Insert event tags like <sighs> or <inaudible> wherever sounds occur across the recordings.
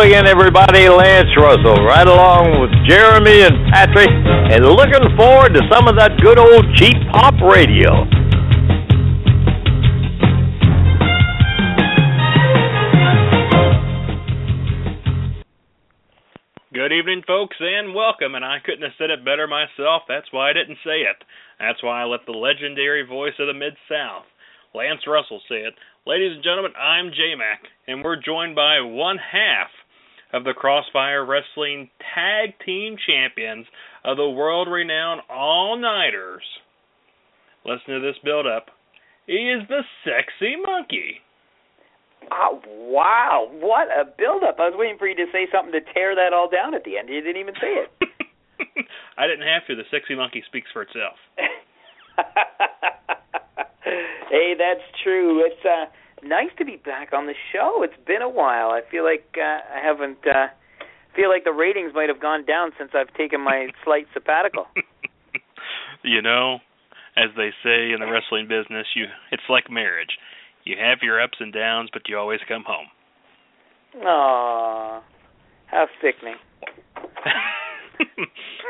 Again, everybody. Lance Russell, right along with Jeremy and Patrick, and looking forward to some of that good old cheap pop radio. Good evening, folks, and welcome. And I couldn't have said it better myself. That's why I didn't say it. That's why I let the legendary voice of the Mid South, Lance Russell, say it. Ladies and gentlemen, I'm J Mac, and we're joined by one half of the Crossfire Wrestling Tag Team Champions of the world renowned All Nighters. Listen to this build up. He is the Sexy Monkey. Oh, wow. What a build up. I was waiting for you to say something to tear that all down at the end. You didn't even say it. <laughs> I didn't have to. The Sexy Monkey speaks for itself. <laughs> hey, that's true. It's uh nice to be back on the show. It's been a while. I feel like uh, I haven't uh feel like the ratings might have gone down since I've taken my <laughs> slight sabbatical. <laughs> you know, as they say in the wrestling business, you it's like marriage. You have your ups and downs, but you always come home. Aww, how sickening. <laughs>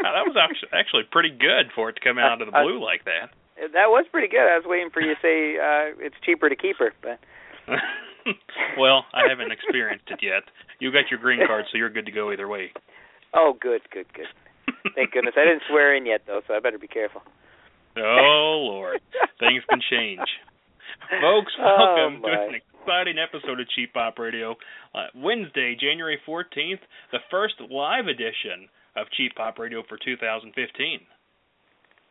that was actually actually pretty good for it to come out of the blue like that. That was pretty good. I was waiting for you to say uh it's cheaper to keep her, but <laughs> well, I haven't experienced it yet. You got your green card, so you're good to go either way. Oh, good, good, good. Thank goodness. I didn't swear in yet though, so I better be careful. Oh Lord, things can change. Folks, Oh, welcome to my. an exciting episode of Cheap Pop Radio. Uh, Wednesday, January 14th, the first live edition of Cheap Pop Radio for 2015.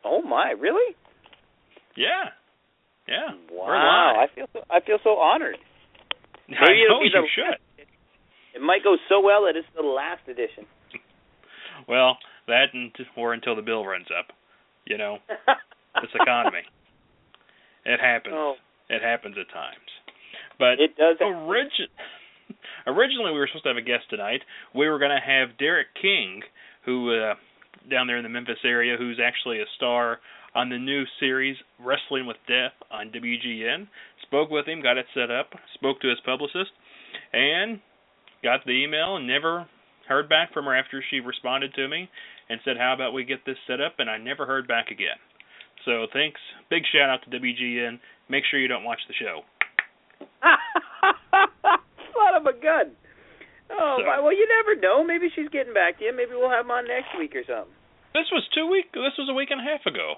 Oh my, really? Yeah. Yeah. Wow. I feel so I feel so honored. <laughs> I Maybe it'll be you the should. It might go so well that it's the last edition. <laughs> Well, that and or until the bill runs up. You know, <laughs> this economy. It happens. oh, It happens at times. But it does. origin originally we were supposed to have a guest tonight. We were going to have Derrick King, who uh, down there in the Memphis area, who's actually a star on the new series Wrestling with Death on WGN. Spoke with him, got it set up, spoke to his publicist, and got the email and never heard back from her after she responded to me and said, "How about we get this set up?" And I never heard back again. So thanks, big shout out to WGN. Make sure you don't watch the show. <laughs> Son of a gun. Oh So- my! Well, you never know. Maybe she's getting back to you. Maybe we'll have him on next week or something. This was two week. This was a week and a half ago,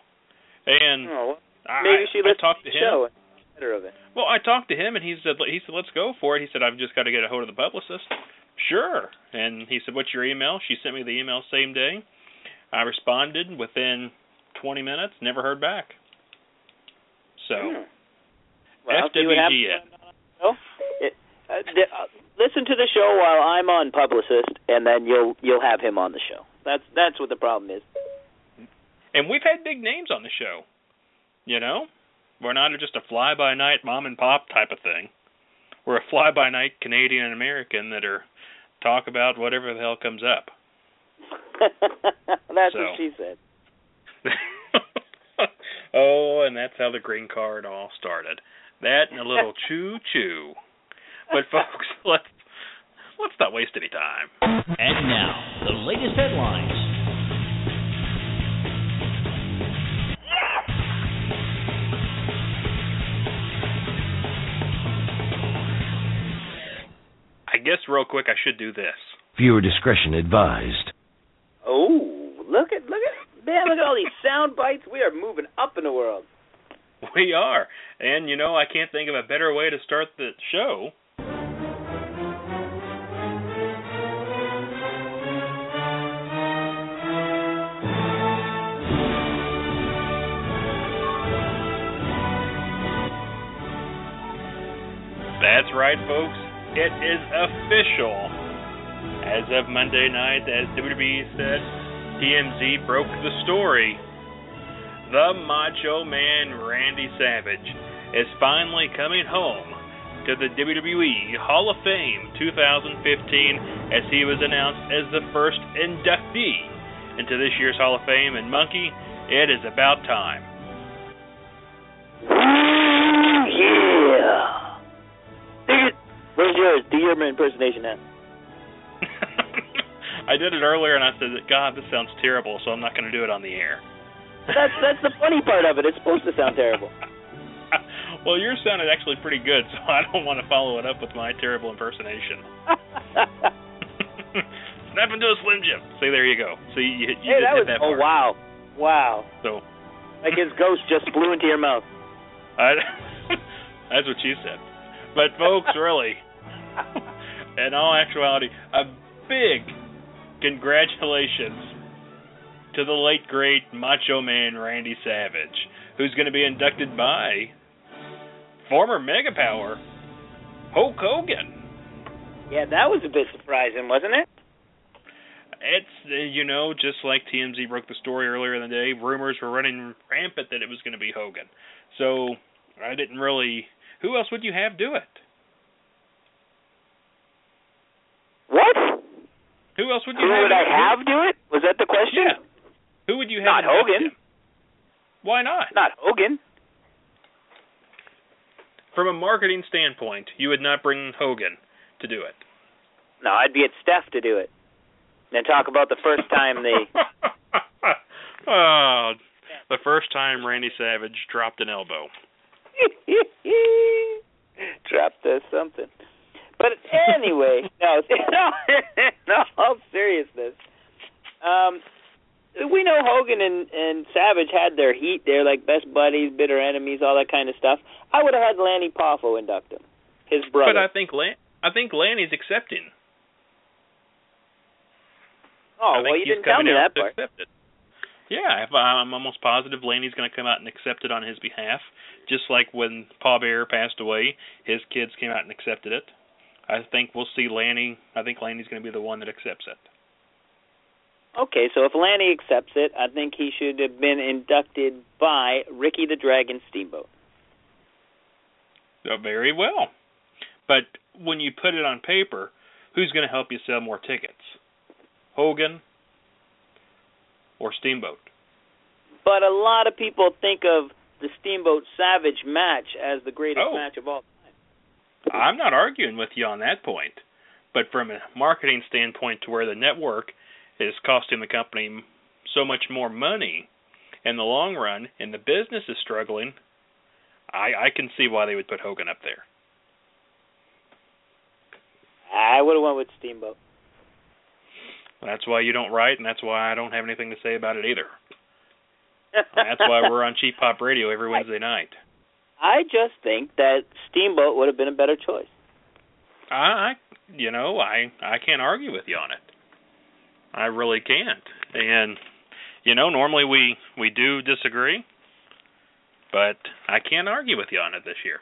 and Oh, I, maybe she I listened talked to him. show. and of it. Well, I talked to him, and he said he said let's go for it. He said I've just got to get a hold of the publicist. Sure. And he said, "What's your email?" She sent me the email same day. I responded within 20 minutes. Never heard back. So Hmm. Well, see FWGN. when I'm on the show. It, uh, the, uh, listen to the show while I'm on publicist, and then you'll you'll have him on the show. That's that's what the problem is. And we've had big names on the show. You know, we're not just a fly by night mom and pop type of thing. We're a fly by night Canadian and American that are talk about whatever the hell comes up. <laughs> that's So. what she said. <laughs> oh, and that's how the green card all started. That and a little <laughs> choo choo. But folks, let's let's not waste any time. And now, the latest headlines. Guess real quick I should do this. Viewer discretion advised. Oh, look at look at man! Look at all these sound bites. We are moving up in the world. We are. And you know, I can't think of a better way to start the show. That's right, folks. It is official. As of Monday night, as WWE said, TMZ broke the story the Macho Man Randy Savage is finally coming home to the WWE Hall of Fame 2015 as he was announced as the first inductee into this year's Hall of Fame. And Monkey, it is about time. Mm, Yeah. Do your, where's yours? Do your impersonation now. <laughs> I did it earlier, and I said, "God, this sounds terrible," so I'm not going to do it on the air. That's that's the funny part of it. It's supposed to sound terrible. <laughs> well, yours sounded actually pretty good, so I don't want to follow it up with my terrible impersonation. <laughs> Snap into a Slim Jim. See, there you go. See, you, you hey, did that was that oh wow, wow. So, Like his ghost just flew into your mouth. I, that's what you said. But folks, really, in all actuality, a big congratulations to the late great Macho Man Randy Savage, who's going to be inducted by former Mega Power Hulk Hogan. Yeah, that was a bit surprising, wasn't it? It's uh, you know just like TMZ broke the story earlier in the day, rumors were running rampant that it was going to be Hogan. So I didn't really. Who else would you have do it? What? Who else would you Who have? would I have do it? Was that the question? Yeah. Who would you have? Not Hogan. Why not? Not Hogan. From a marketing standpoint, you would not bring Hogan to do it. No, I'd be at Steph to do it. And talk about the first time they. <laughs> oh, the first time Randy Savage dropped an elbow. <laughs> dropped uh, something. But anyway, <laughs> no, <laughs> no, in all seriousness, um, we know Hogan and and Savage had their heat. They're like best buddies, bitter enemies, all that kind of stuff. I would have had Lanny Poffo induct him, his brother. But I think Lan- I think Lanny's accepting. oh well, you didn't tell me that part. Yeah, I'm almost positive Lanny's going to come out and accept it on his behalf, just like when Paul Bearer passed away, his kids came out and accepted it. I think we'll see Lanny. I think Lanny's going to be the one that accepts it. Okay, so if Lanny accepts it, I think he should have been inducted by Ricky the Dragon Steamboat. Uh, very well. But when you put it on paper, who's going to help you sell more tickets? Hogan or Steamboat? But a lot of people think of the Steamboat Savage match as the greatest Oh. match of all. Time. I'm not arguing with you on that point. But from a marketing standpoint, to where the network is costing the company so much more money in the long run, and the business is struggling, I I can see why they would put Hogan up there. I would have went with Steamboat. That's why you don't write, and that's why I don't have anything to say about it either. That's why we're on Cheap Pop Radio every Wednesday night. I just think that Steamboat would have been a better choice. I, I you know, I I can't argue with you on it. I really can't. And you know, normally we we do disagree, but I can't argue with you on it this year.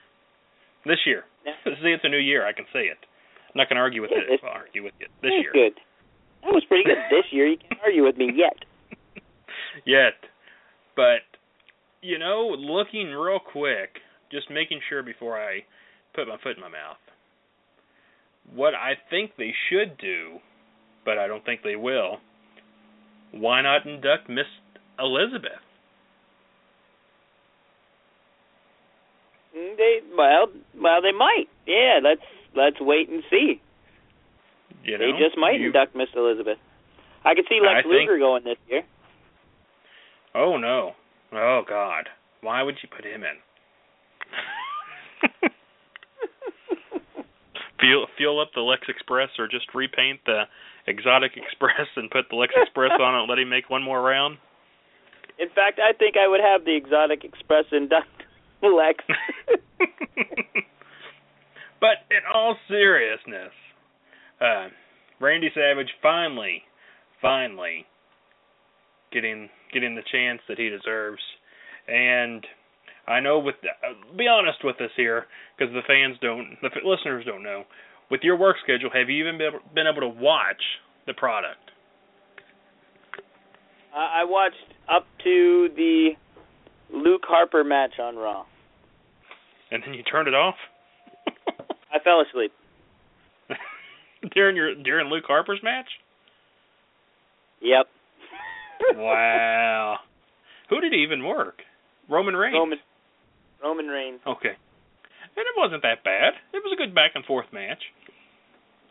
This year. Yeah. <laughs> See, it's a new year. I can say it. I'm not going to argue with Yeah, it. this- Argue with you this year. good. That was pretty good this year. You can't argue with me yet. <laughs> Yet, but you know, looking real quick, just making sure before I put my foot in my mouth. What I think they should do, but I don't think they will. Why not induct Miss Elizabeth? Mm, They well, well, they might. Yeah, let's let's wait and see. You know, they just might you- induct Miss Elizabeth. I could see Lex I think- Luger going this year. Oh no! Oh God! Why would you put him in? <laughs> fuel fuel up the Lex Express, or just repaint the Exotic Express and put the Lex Express on it and let him make one more round. In fact, I think I would have the Exotic Express induct <laughs> Lex. <laughs> but in all seriousness, uh, Randy Savage finally, finally getting getting the chance that he deserves, and I know with uh, be honest with us here because the fans don't, the f- listeners don't know. With your work schedule, have you even been, been able to watch the product? I I watched up to the Luke Harper match on Raw. And then you turned it off <laughs> I fell asleep. <laughs> during your during Luke Harper's match. Yep. Wow. Who did he even work? Roman Reigns. Roman Roman Reigns. Okay. And it wasn't that bad. It was a good back and forth match.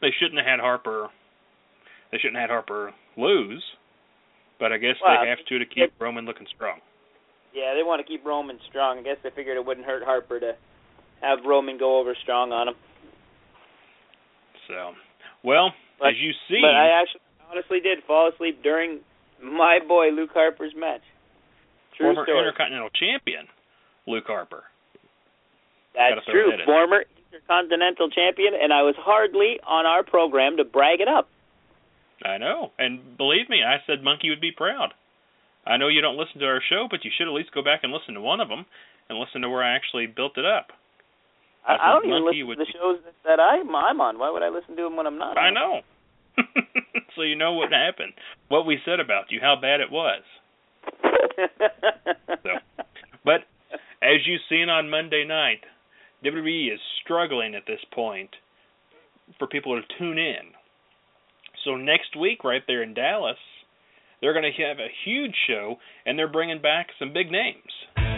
They shouldn't have had Harper they shouldn't have had Harper lose, but I guess Well, they have to to keep Roman looking strong. Yeah, they want to keep Roman strong. I guess they figured it wouldn't hurt Harper to have Roman go over strong on him. So, well, But- as you see, But I actually honestly did fall asleep during my boy Luke Harper's match. True former story. Intercontinental Champion Luke Harper. That's true. that. Former Intercontinental Champion, and I was hardly on our program to brag it up. I know, and believe me, I said Monkey would be proud. I know you don't listen to our show, but you should at least go back and listen to one of them and listen to where I actually built it up. I, I I don't even Monkey listen to the shows that, that I'm, I'm on. Why would I listen to them when I'm not? I know. <laughs> so you know what happened, what we said about you, how bad it was. So, But as you've seen on Monday night, WWE is struggling at this point for people to tune in. So next week, right there in Dallas, they're going to have a huge show, and they're bringing back some big names.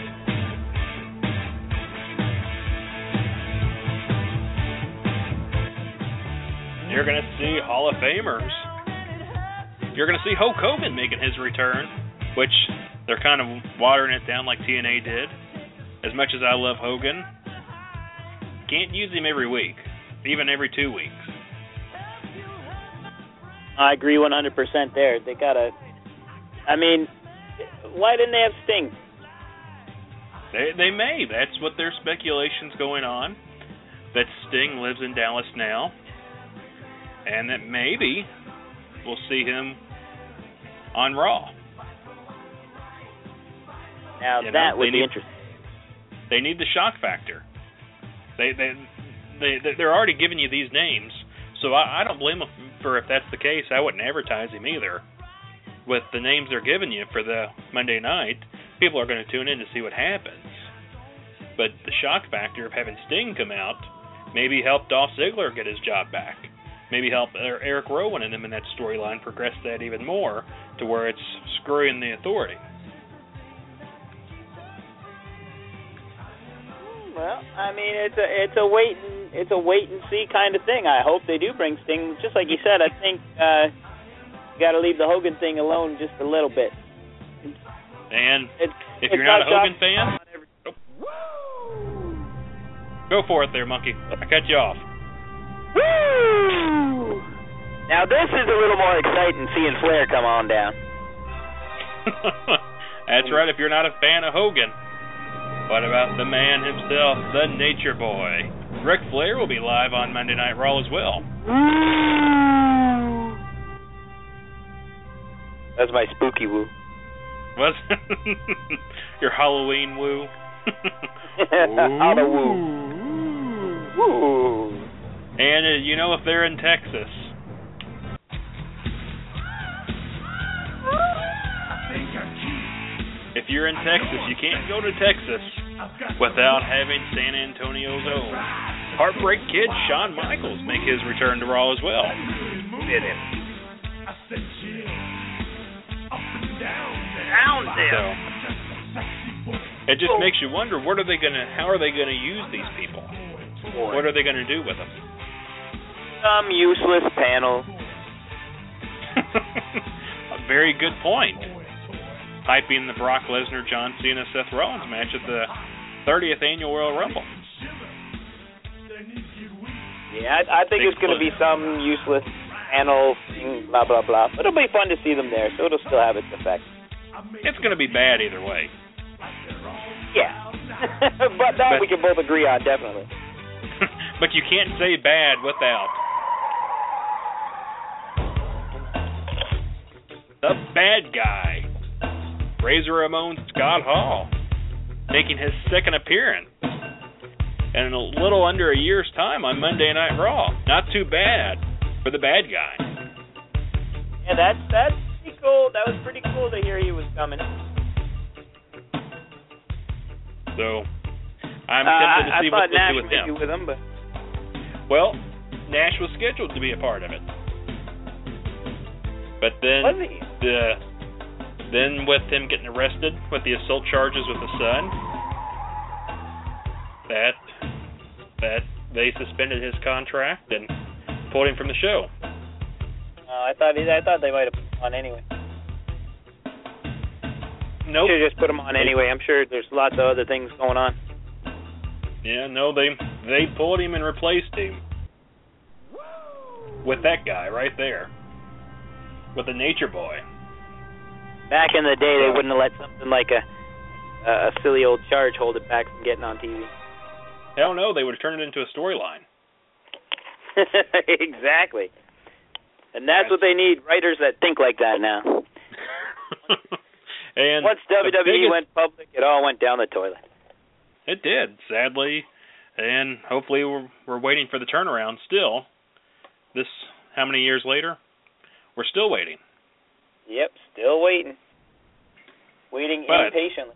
You're going to see Hall of Famers. You're going to see Hulk Hogan making his return, which they're kind of watering it down like TNA did. As much as I love Hogan, can't use him every week, even every two weeks. I agree 100% there. They gotta. I mean, why didn't they have Sting? They they may. That's what their speculation's going on. That Sting lives in Dallas now, and that maybe we'll see him on Raw. Now You know, that would be need- interesting. They need the shock factor. They they they they- they're already giving you these names, so I, I don't blame them for if that's the case. I wouldn't advertise him either. With the names they're giving you for the Monday night, people are going to tune in to see what happens. But the shock factor of having Sting come out maybe help Dolph Ziggler get his job back. Maybe help Er- Eric Rowan and them in that storyline progress that even more to where it's screwing the authority. Well, I mean, it's a it's a wait and it's a wait and see kind of thing. I hope they do bring Sting. Just like you said, I think uh, you got to leave the Hogan thing alone just a little bit. And It's, if it's you're not a Hogan fan, Not every- Go for it there, monkey. I cut you off. Woo! Now this is a little more exciting seeing Flair come on down. <laughs> That's right, if you're not a fan of Hogan. What about the man himself, the Nature Boy? Ric Flair will be live on Monday Night Raw as well. That's my spooky woo. Was <laughs> your Halloween woo? <laughs> Auto woo. Woo. And uh, you know if they're in Texas, if you're in Texas, you can't go to Texas without having San Antonio's own. Heartbreak Kid Shawn Michaels make his return to Raw as well. Did it. So it just makes you wonder what are they gonna how are they gonna use these people? What are they gonna do with them? Some useless panel. <laughs> A very good point. Hyping the Brock Lesnar, John Cena, Seth Rollins match at the 30th annual Royal Rumble. Yeah, I, I think Big it's going to be some useless panel blah blah blah. But it'll be fun to see them there, so it'll still have its effect. It's gonna be bad either way. Yeah. <laughs> but that But- we can both agree on, definitely. <laughs> but you can't say bad without the bad guy, Razor Ramon Scott Hall, making his second appearance in a little under a year's time on Monday Night Raw. Not too bad for the bad guy. Yeah, that's that's pretty cool. That was pretty cool to hear he was coming. So I'm Uh, tempted to I, see I what they do with him. with him, but Well, Nash was scheduled to be a part of it, but then the then with him getting arrested with the assault charges with the son, that that they suspended his contract and pulled him from the show. Oh, I thought he, I thought they might have put him on anyway. Nope. Should just put him on anyway. I'm sure there's lots of other things going on. Yeah, no, they they pulled him and replaced him with that guy right there, with the Nature Boy. Back in the day, they wouldn't have let something like a a silly old charge hold it back from getting on TV. Hell no, they would have turned it into a storyline. <laughs> exactly. And that's what they need writers that think like that now. <laughs> and Once WWE biggest- went public, it all went down the toilet. It did, sadly, and hopefully we're we're waiting for the turnaround still. This how many years later? We're still waiting. Yep, still waiting. Waiting But- impatiently.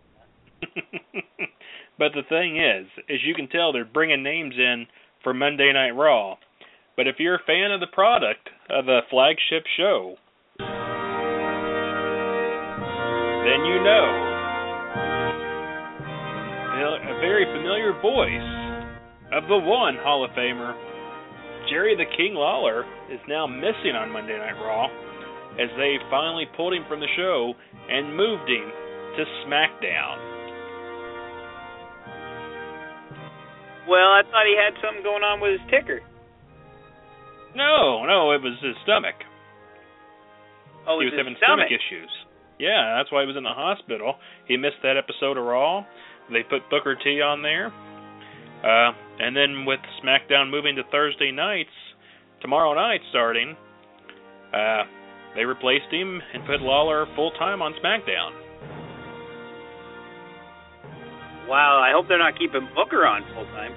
<laughs> but the thing is, as you can tell, they're bringing names in for Monday Night Raw. But if you're a fan of the product of the flagship show, then you know a very familiar voice of the one Hall of Famer, Jerry the King Lawler, is now missing on Monday Night Raw as they finally pulled him from the show and moved him to SmackDown. Well, I thought he had something going on with his ticker. No, no, it was his stomach. Oh, he was having stomach. issues. Yeah, that's why he was in the hospital. He missed that episode of Raw. They put Booker T on there. Uh, and then with SmackDown moving to Thursday nights, tomorrow night starting, uh, they replaced him and put Lawler full time on SmackDown. Wow, I hope they're not keeping Booker on full time.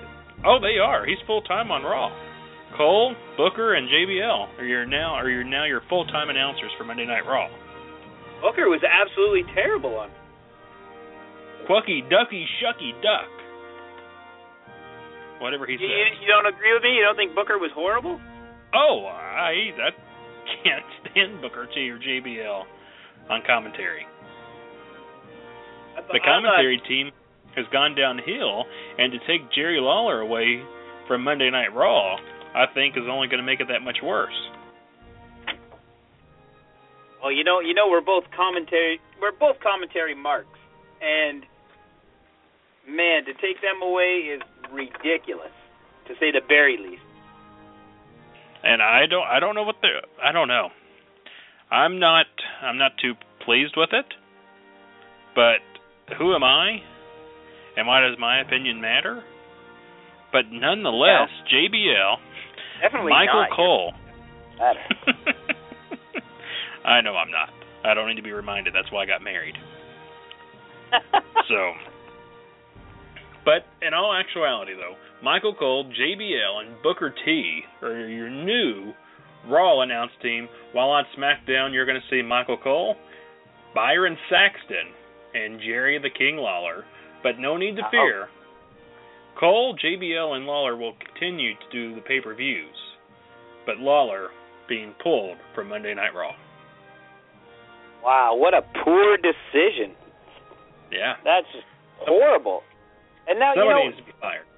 Oh, they are. He's full time on Raw. Cole, Booker, and JBL are your now are your now your full time announcers for Monday Night Raw. Booker was absolutely terrible on. Quucky, Ducky, Shucky, Duck. Whatever he You, you, says. you don't agree with me? You don't think Booker was horrible? Oh, I that <laughs> can't stand Booker T or JBL on commentary. The commentary team has gone downhill, and to take Jerry Lawler away from Monday Night Raw, I think is only going to make it that much worse. Well, you know, you know, we're both commentary. We're both commentary marks, and man, to take them away is ridiculous, to say the very least. And I don't I don't know what the I don't know. I'm not I'm not too pleased with it. But who am I? And why does my opinion matter? But nonetheless, JBL, Definitely Michael. Cole. <laughs> I know I'm not. I don't need to be reminded. That's why I got married. <laughs> So, but in all actuality, though, Michael Cole, JBL, and Booker T are your new Raw announce team. While on SmackDown, you're going to see Michael Cole, Byron Saxton, and Jerry the King Lawler. But no need to Uh-oh. fear. Cole, JBL, and Lawler will continue to do the pay per views, but Lawler being pulled from Monday Night Raw. wow, what a poor decision. Yeah. That's horrible. And now you know, needs to be fired.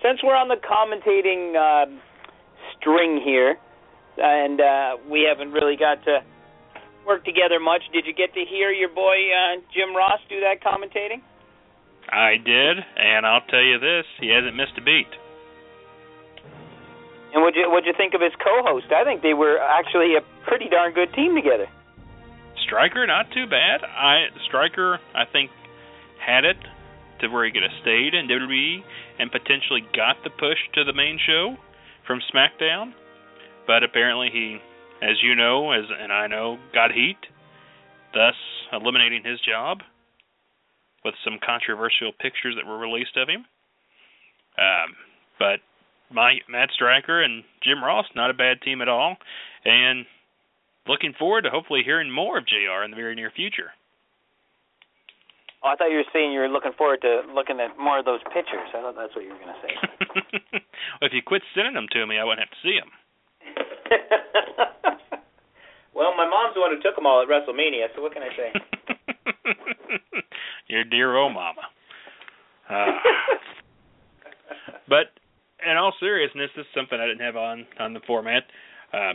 since we're on the commentating um, string here, and uh, we haven't really got to work together much, did you get to hear your boy uh, Jim Ross do that commentating? I did, and I'll tell you this: he hasn't missed a beat. And what'd you what'd you think of his co-host? I think they were actually a pretty darn good team together. Striker, not too bad. I Striker, I think, had it to where he could have stayed in WWE and potentially got the push to the main show from SmackDown, but apparently he, as you know, as and I know, got heat, thus eliminating his job with some controversial pictures that were released of him. Um, but my Matt Striker and Jim Ross, not a bad team at all, and looking forward to hopefully hearing more of JR in the very near future. Oh, I thought you were saying you were looking forward to looking at more of those pictures. I thought that's what you were going to say. <laughs> well, if you quit sending them to me, I wouldn't have to see them. <laughs> well, my mom's the one who took them all at WrestleMania, so what can I say? <laughs> Your dear old mama. Uh, but in all seriousness, this is something I didn't have on on the format. Uh,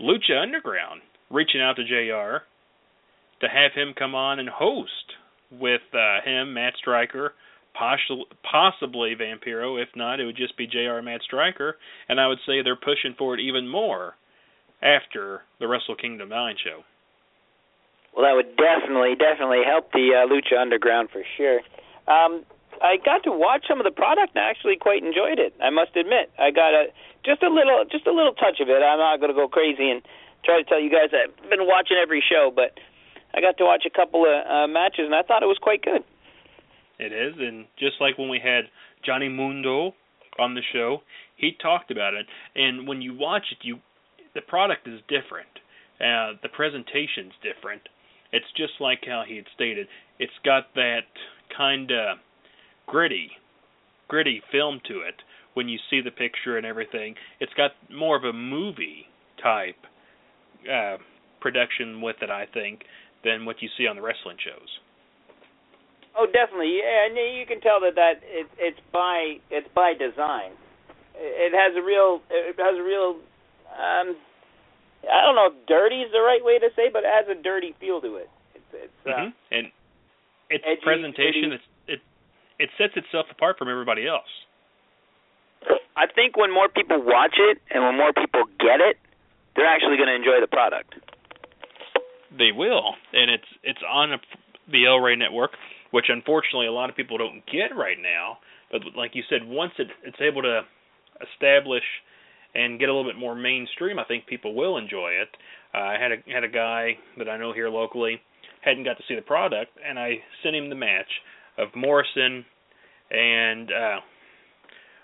Lucha Underground reaching out to JR to have him come on and host with uh, him, Matt Striker, possibly Vampiro. If not, it would just be JR Matt Striker. And I would say they're pushing for it even more after the Wrestle Kingdom 9 show. Well, that would definitely, definitely help the uh, Lucha Underground for sure. Um, I got to watch some of the product and I actually quite enjoyed it. I must admit, I got a just a little, just a little touch of it. I'm not going to go crazy and try to tell you guys I've been watching every show, but I got to watch a couple of uh, matches and I thought it was quite good. It is, and just like when we had Johnny Mundo on the show, he talked about it. And when you watch it, you the product is different. Uh, the presentation's different. It's just like how he had stated. It's got that kind of gritty, gritty film to it when you see the picture and everything. It's got more of a movie type uh, production with it, I think, than what you see on the wrestling shows. Oh, definitely. Yeah, and you can tell that that it, it's by it's by design. It has a real it has a real um I don't know if dirty is the right way to say, but it has a dirty feel to it. It's it's uh, mm-hmm. and its edgy, presentation it's, it it sets itself apart from everybody else. I think when more people watch it and when more people get it, they're actually going to enjoy the product. They will, and it's it's on a, the El Rey network, which unfortunately a lot of people don't get right now. But like you said, once it, it's able to establish and get a little bit more mainstream, I think people will enjoy it. Uh, I had a had a guy that I know here locally hadn't got to see the product, and I sent him the match of Morrison and uh,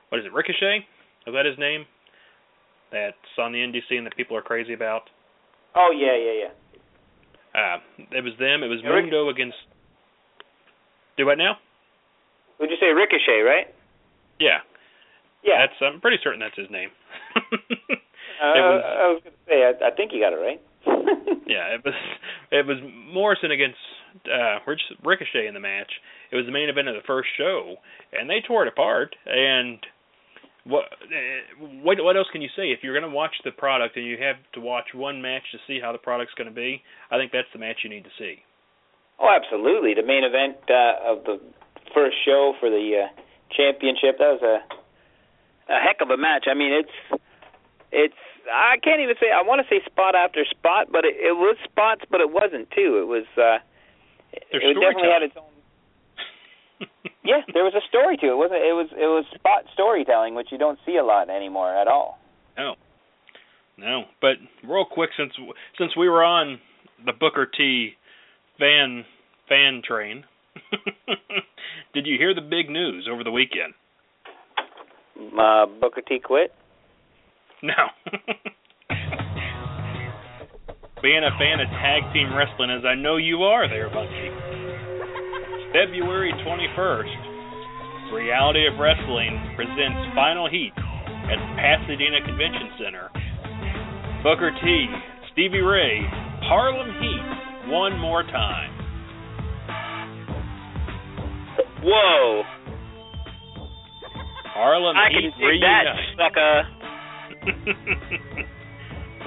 what is it, Ricochet? Is that his name? That's on the NDC and that people are crazy about. Oh yeah, yeah, yeah. Uh, it was them. It was yeah, Mundo Rick- against. Do what now? Would you say Ricochet, right? Yeah. Yeah. That's. I'm pretty certain that's his name. uh, <laughs> was, I was going to say. I, I think you got it right. <laughs> yeah, it was. It was Morrison against uh, Ricochet in the match. It was the main event of the first show, and they tore it apart. And what what what else can you say if you're going to watch the product and you have to watch one match to see how the product's going to be? I think that's the match you need to see. Oh, absolutely. The main event uh, of the first show for the uh, championship that was a a heck of a match. I mean, it's it's I can't even say I want to say spot after spot, but it, it was spots, but it wasn't too. It was uh, it definitely had its own yeah, there was a story to it. Wasn't it? Was it was spot storytelling, which you don't see a lot anymore at all. No, no. But real quick, since since we were on the Booker T fan fan train, <laughs> did you hear the big news over the weekend? Uh, Booker T quit. No. <laughs> Being a fan of tag team wrestling, as I know you are, there, Bunchy February 21st, Reality of Wrestling presents Final Heat at Pasadena Convention Center. Booker T, Stevie Ray, Harlem Heat, one more time. Whoa. Harlem I Heat can reunite. That,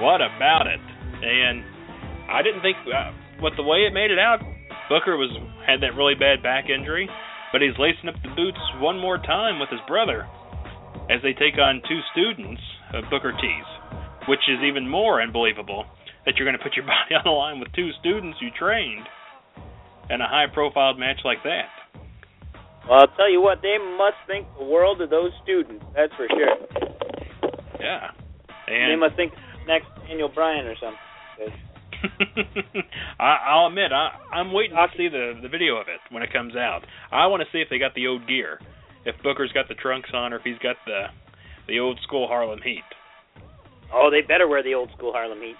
<laughs> what about it? And I didn't think, uh, with the way it made it out, Booker was had that really bad back injury, but he's lacing up the boots one more time with his brother as they take on two students of Booker T's, which is even more unbelievable that you're going to put your <laughs> body on the line with two students you trained in a high-profile match like that. Well, I'll tell you what, they must think the world of those students. That's for sure. Yeah, and they must think next Daniel Bryan or something. <laughs> I, I'll admit, I, I'm waiting to see the the video of it when it comes out. I want to see if they got the old gear, if Booker's got the trunks on, or if he's got the the old school Harlem Heat. Oh, they better wear the old school Harlem Heat.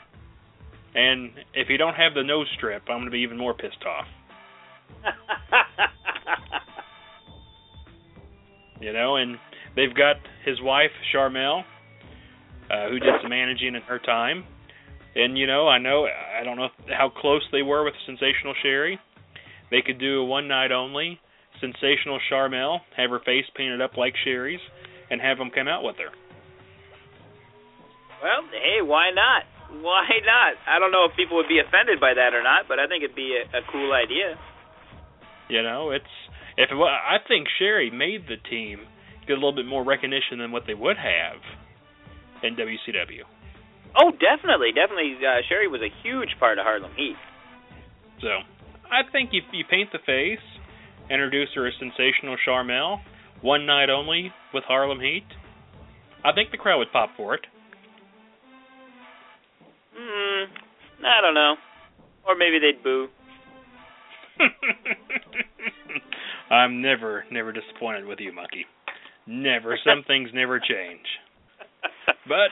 And if you don't have the nose strip, I'm going to be even more pissed off. <laughs> you know, and they've got his wife Sharmell, uh, who did some managing in her time. And you know, I know I don't know how close they were with Sensational Sherri. They could do a one night only Sensational Sharmell, have her face painted up like Sherri's, and have them come out with her. Well, hey, why not? why not? I don't know if people would be offended by that or not, but I think it'd be a, a cool idea. You know, it's if it, wa- I think Sherri made the team get a little bit more recognition than what they would have in WCW. Oh, definitely, definitely. Uh, Sherri was a huge part of Harlem Heat. So I think if you paint the face, introduce her as sensational Sharmell, one night only with Harlem Heat. I think the crowd would pop for it. Hmm, I don't know. Or maybe they'd boo. <laughs> I'm never, never disappointed with you, Monkey. Never. Some <laughs> things never change. <laughs> But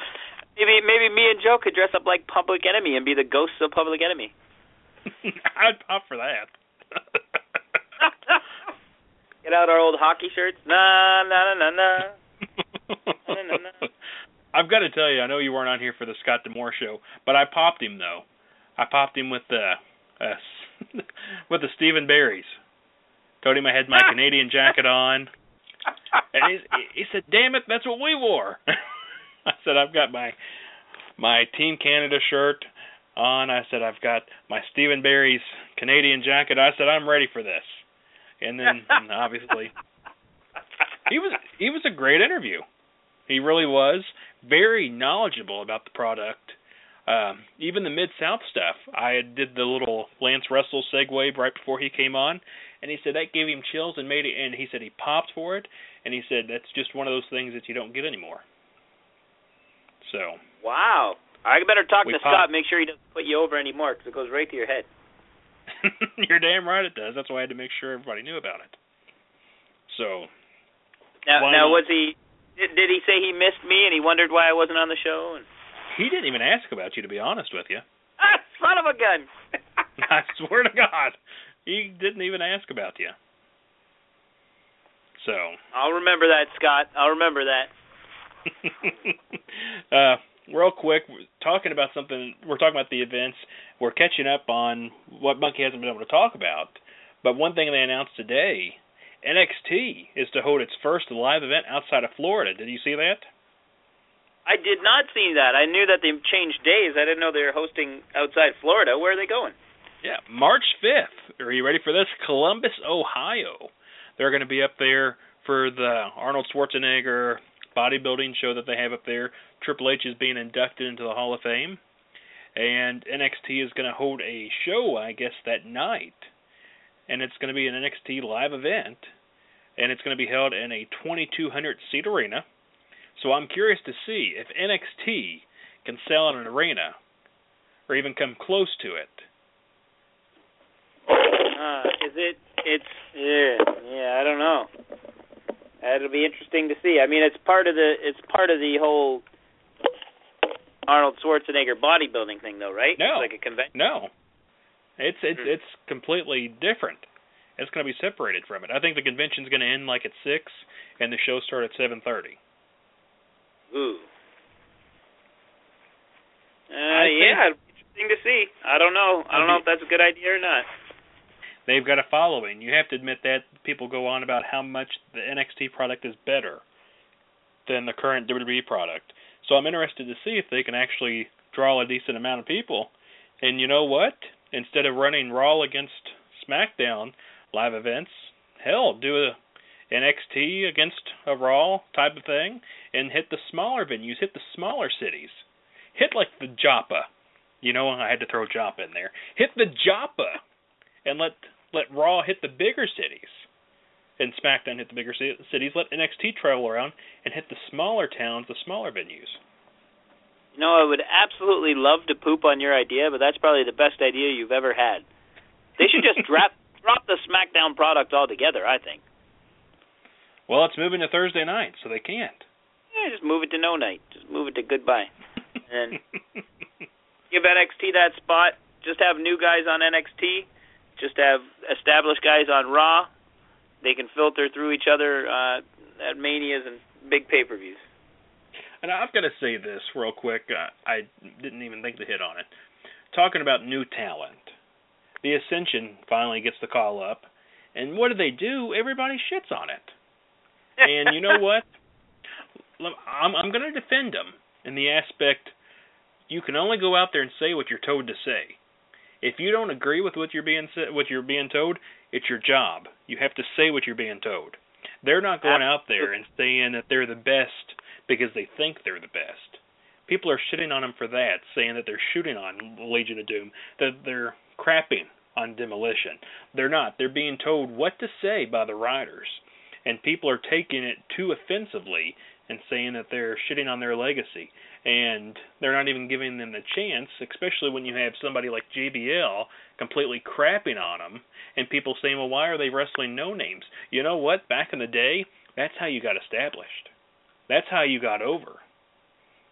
maybe maybe me and Joe could dress up like Public Enemy and be the ghosts of Public Enemy. <laughs> I'd pop for that. <laughs> Get out our old hockey shirts. Na na na na na. <laughs> I've got to tell you, I know you weren't on here for the Scott D'Amore show, but I popped him though. I popped him with the uh, with the Stephen Berries. Told him I had my Canadian jacket on, and he, he said, "Damn it, that's what we wore." <laughs> I said, "I've got my my Team Canada shirt on." I said, "I've got my Stephen Berries Canadian jacket." I said, "I'm ready for this." And then <laughs> obviously he was he was a great interview. He really was very knowledgeable about the product. Um, even the mid South stuff. I did the little Lance Russell segue right before he came on, and he said that gave him chills and made it. And he said he popped for it, and he said that's just one of those things that you don't get anymore. So. Wow. I better talk to pop- Scott. Make sure he doesn't put you over anymore, because it goes right to your head. <laughs> You're damn right it does. That's why I had to make sure everybody knew about it. So Now, now was he? Did, did he say he missed me and he wondered why I wasn't on the show? And he didn't even ask about you, to be honest with you. ah, son of a gun! <laughs> I swear to God, he didn't even ask about you. So, I'll remember that, Scott. I'll remember that. <laughs> uh, real quick, we're talking about something. We're talking about the events. We're catching up on what Monkey hasn't been able to talk about. But one thing they announced today, NXT is to hold its first live event outside of Florida. Did you see that? I did not see that. I knew that they changed days. I didn't know they were hosting outside Florida. Where are they going? Yeah, March 5th. Are you ready for this? Columbus, Ohio. They're going to be up there for the Arnold Schwarzenegger bodybuilding show that they have up there. Triple H is being inducted into the Hall of Fame. And NXT is going to hold a show, I guess, that night. And it's going to be an NXT live event. And it's going to be held in a 2,200 seat arena. So I'm curious to see if NXT can sell in an arena or even come close to it. Uh, is it? It's yeah, yeah. I don't know. It'll be interesting to see. I mean, it's part of the it's part of the whole Arnold Schwarzenegger bodybuilding thing, though, right? No. It's like a convention. No, it's it's Hmm. it's completely different. It's going to be separated from it. I think the convention's going to end like at six, and the show start at seven thirty. Ooh. Uh, think- yeah, interesting to see. I don't know. I don't know if that's a good idea or not. They've got a following. You have to admit that people go on about how much the NXT product is better than the current WWE product. So I'm interested to see if they can actually draw a decent amount of people. And you know what? Instead of running Raw against SmackDown live events, hell, do a NXT against a Raw type of thing and hit the smaller venues, hit the smaller cities. Hit like the Joppa. You know, I had to throw Joppa in there. Hit the Joppa and let let Raw hit the bigger cities, and SmackDown hit the bigger cities. Let NXT travel around and hit the smaller towns, the smaller venues. You know, I would absolutely love to poop on your idea, but that's probably the best idea you've ever had. They should just <laughs> drop drop the SmackDown product altogether. I think. Well, it's moving to Thursday night, so they can't. Yeah, just move it to no night. Just move it to goodbye. And <laughs> give NXT that spot. Just have new guys on NXT. Just have established guys on Raw. They can filter through each other uh, at manias and big pay-per-views. And I've got to say this real quick. Uh, I didn't even think to hit on it. Talking about new talent, the Ascension finally gets the call up, and what do they do? Everybody shits on it. And you know <laughs> what? I'm I'm going to defend them in the aspect you can only go out there and say what you're told to say. If you don't agree with what you're being what you're being told, it's your job. You have to say what you're being told. They're not going out there and saying that they're the best because they think they're the best. People are shitting on them for that, saying that they're shooting on Legion of Doom, that they're crapping on Demolition. They're not. They're being told what to say by the writers, and people are taking it too offensively and saying that they're shitting on their legacy and they're not even giving them the chance, especially when you have somebody like JBL completely crapping on them, and people saying, "Well, why are they wrestling no names?" You know what? Back in the day, that's how you got established. That's how you got over.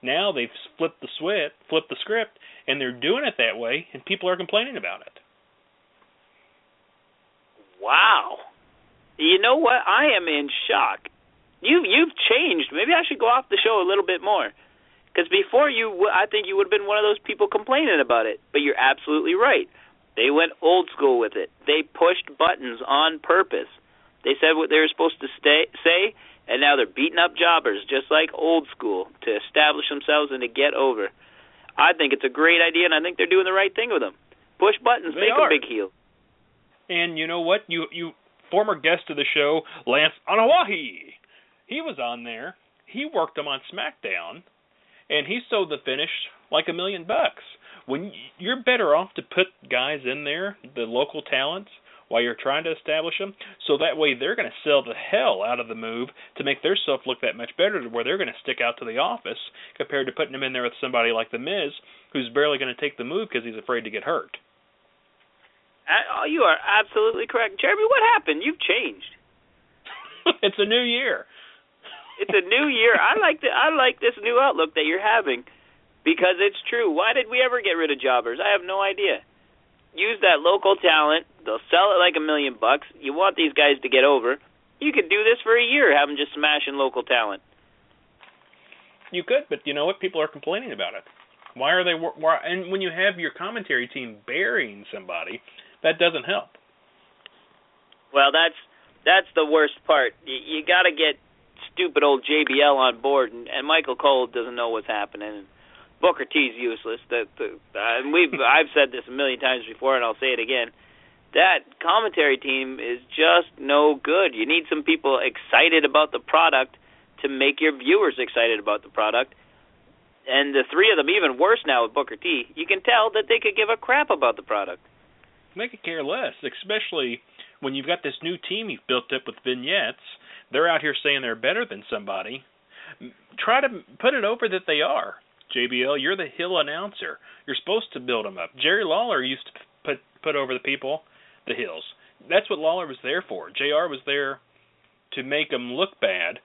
Now they've flipped the switch, flipped the script, and they're doing it that way, and people are complaining about it. Wow. You know what? I am in shock. You you've changed. Maybe I should go off the show a little bit more. Because before you, I think you would have been one of those people complaining about it. But you're absolutely right. They went old school with it. They pushed buttons on purpose. They said what they were supposed to stay, say, and now they're beating up jobbers just like old school to establish themselves and to get over. I think it's a great idea, and I think they're doing the right thing with them. Push buttons, they make are. a big heel. And you know what? You you former guest of the show, Lance Anoa'i. He was on there. He worked them on SmackDown and he sold the finish like a million bucks. When you're better off to put guys in there, the local talents, while you're trying to establish them, so that way they're going to sell the hell out of the move to make their stuff look that much better, to where they're going to stick out to the office compared to putting them in there with somebody like the Miz, who's barely going to take the move because he's afraid to get hurt. Oh, you are absolutely correct, Jeremy. What happened? You've changed. <laughs> it's a new year it's a new year. I like the I like this new outlook that you're having because it's true. Why did we ever get rid of jobbers? I have no idea. Use that local talent. They'll sell it like a million bucks. You want these guys to get over. You could do this for a year, have them just smashing local talent. You could, but you know what? People are complaining about it. Why are they? Why, and when you have your commentary team burying somebody, that doesn't help. Well, that's that's the worst part. You, you got to get stupid old JBL on board, and, and Michael Cole doesn't know what's happening. And Booker T's useless. That uh, and we've <laughs> I've said this a million times before, and I'll say it again. That commentary team is just no good. You need some people excited about the product to make your viewers excited about the product. And the three of them, even worse now with Booker T, you can tell that they could give a crap about the product. They could care less, especially when you've got this new team you've built up with vignettes they're out here saying they're better than somebody. Try to put it over that they are. JBL, you're the heel announcer. You're supposed to build them up. Jerry Lawler used to put put over the people, the heels. That's what Lawler was there for. JR was there to make them look bad,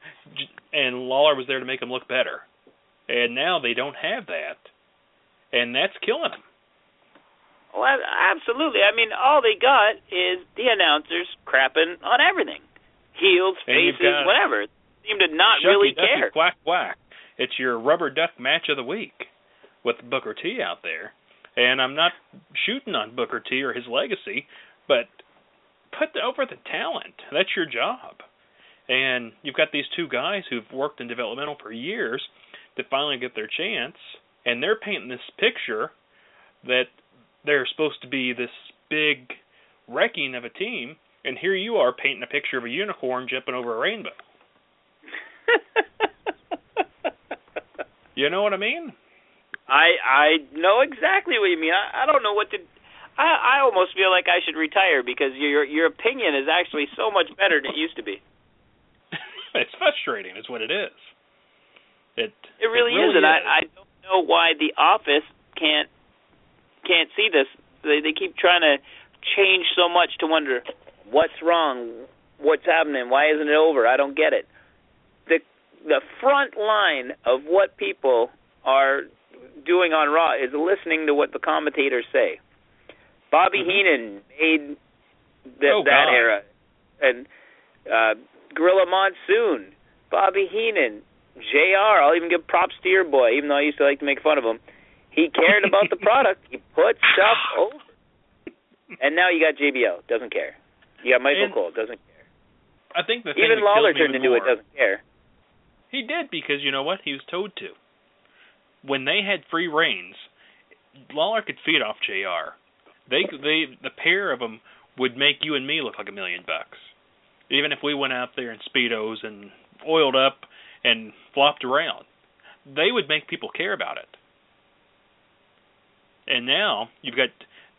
and Lawler was there to make them look better. And now they don't have that, and that's killing them. Well, absolutely. I mean, all they got is the announcers crapping on everything heels, faces, whatever. Seem to not Shucky really Ducky, care. Quack quack. It's your rubber duck match of the week with Booker T out there. And I'm not shooting on Booker T or his legacy, but put over the talent. That's your job. And you've got these two guys who've worked in developmental for years to finally get their chance, and they're painting this picture that they're supposed to be this big wrecking of a team and here you are painting a picture of a unicorn jumping over a rainbow. <laughs> you know what I mean? I I know exactly what you mean. I, I don't know what to. I I almost feel like I should retire because your your opinion is actually so much better than it used to be. <laughs> it's frustrating, is what it is. It it really, it really is, and. I I don't know why the office can't can't see this. They they keep trying to change so much to wonder What's wrong? What's happening? Why isn't it over? I don't get it. The the front line of what people are doing on Raw is listening to what the commentators say. Bobby mm-hmm. Heenan made th- oh, that God. era, and uh, Gorilla Monsoon, Bobby Heenan, JR. I'll even give props to your boy, even though I used to like to make fun of him. He cared about the <laughs> product. He put stuff <sighs> over. And now you got JBL, doesn't care. Yeah, Michael and Cole doesn't care. I think the even thing Lawler turned into it doesn't care. He did because you know what? He was told to. when they had free reigns, Lawler could feed off JR. They they the pair of them would make you and me look like a million bucks, even if we went out there in speedos and oiled up and flopped around. They would make people care about it. And now you've got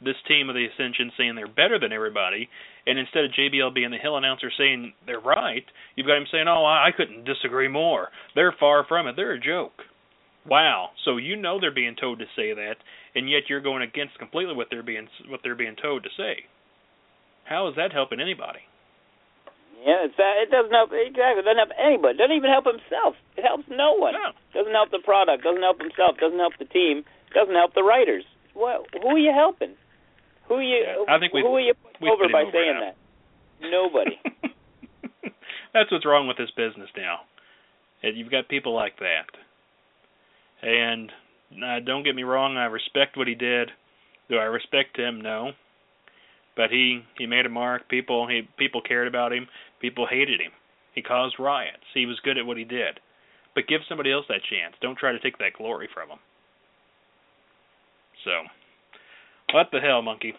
this team of the Ascension saying they're better than everybody, and instead of JBL being the heel announcer saying they're right, you've got him saying, "Oh, I couldn't disagree more. They're far from it. They're a joke." Wow. So you know they're being told to say that, and yet you're going against completely what they're being what they're being told to say. How is that helping anybody? Yeah, it's that. It doesn't help exactly. It doesn't help anybody. It doesn't even help himself. It helps no one. No. Doesn't help the product. Doesn't help himself. Doesn't help the team. Doesn't help the writers. What? Who are you helping? Who are you? I think we who are you putting over by over saying now. that? Nobody. <laughs> That's what's wrong with this business now. You've got people like that. And uh, don't get me wrong, I respect what he did. Do I respect him? No. But he he made a mark. People he people cared about him. People hated him. He caused riots. He was good at what he did. But give somebody else that chance. Don't try to take that glory from him. So, what the hell, monkey?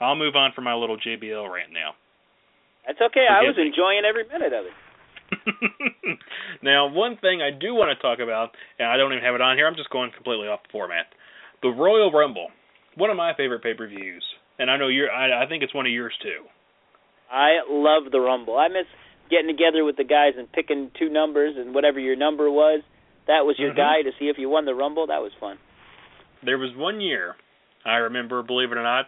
I'll move on from my little JBL rant now. That's okay. I was me. enjoying every minute of it. <laughs> now, one thing I do want to talk about, and I don't even have it on here, I'm just going completely off the format. The Royal Rumble, one of my favorite pay-per-views, and I know you're. I, I think it's one of yours too. I love the Rumble. I miss getting together with the guys and picking two numbers and whatever your number was. That was your Mhm. guy to see if you won the Rumble. That was fun. There was one year, I remember, believe it or not,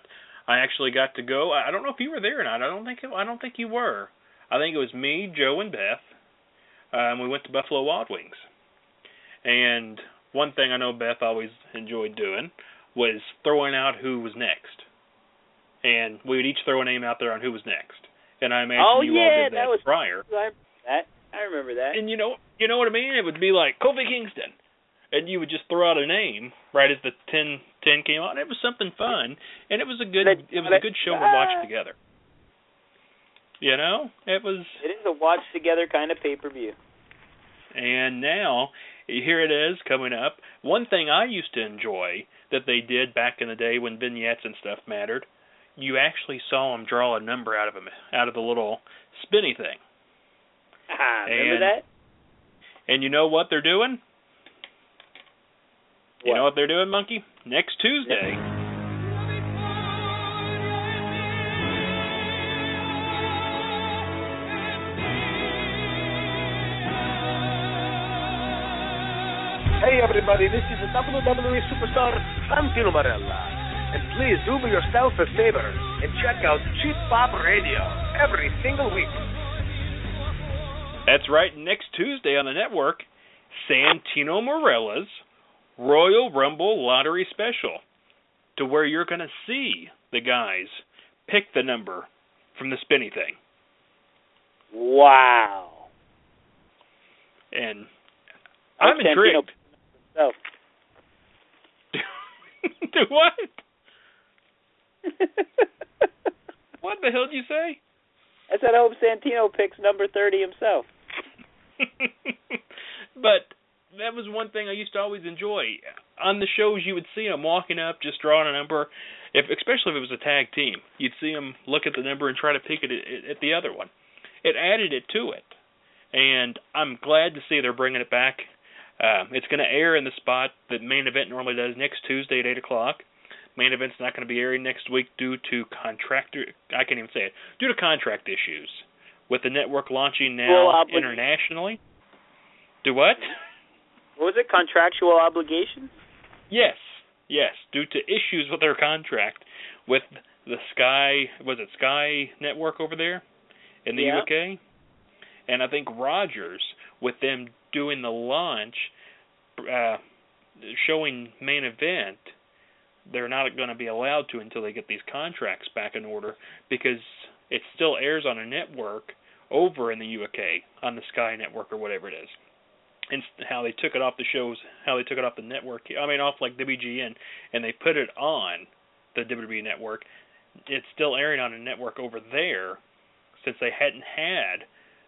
I actually got to go. I don't know if you were there or not. I don't think. It, I don't think you were. I think it was me, Joe, and Beth. Um, we went to Buffalo Wild Wings, and one thing I know Beth always enjoyed doing was throwing out who was next, and we would each throw a name out there on who was next. And I imagine Oh, you yeah, all did that that, was- prior. I that. I remember that. And you know, you know what I mean? It would be like Kofi Kingston, and you would just throw out a name right as the ten ten came out. It was something fun, and it was a good it was a good show to watch together. You know, it was, It is a watch together kind of pay per view. and now here it is coming up. One thing I used to enjoy that they did back in the day when vignettes and stuff mattered, you actually saw them draw a number out of them out of the little spinny thing. Ah, remember And- that? And you know what they're doing? You What? know what they're doing, Monkey? Next Tuesday. Hey everybody, this is the WWE superstar Santino Marella. And please do me yourself a favor and check out Cheap Pop Radio every single week. That's right. Next Tuesday on the network, Santino Marella's Royal Rumble Lottery Special, to where you're going to see the guys pick the number from the spinny thing. Wow. And I'm Santino intrigued. <laughs> Do what? <laughs> What the hell did you say? I said I hope Santino picks number thirty himself. <laughs> but that was one thing I used to always enjoy. On the shows, you would see them walking up, just drawing a number. If, especially if it was a tag team, you'd see them look at the number and try to pick it at, at the other one. It added it to it, and I'm glad to see they're bringing it back. Uh, it's going to air in the spot that main event normally does next Tuesday at eight o'clock. Main event's not going to be airing next week due to contractor. I can't even say it. Due to contract issues with the network launching now Well, internationally. Do what? What was it? Contractual obligations? Yes, yes. Due to issues with their contract with the Sky, was it Sky Network over there in the Yeah. UK? And I think Rogers, with them doing the launch, uh, showing main event, they're not going to be allowed to until they get these contracts back in order because it still airs on a network over in the UK on the Sky Network or whatever it is. And how they took it off the shows, how they took it off the network. I mean, off like WGN, and they put it on the WWE network. It's still airing on a network over there, since they hadn't had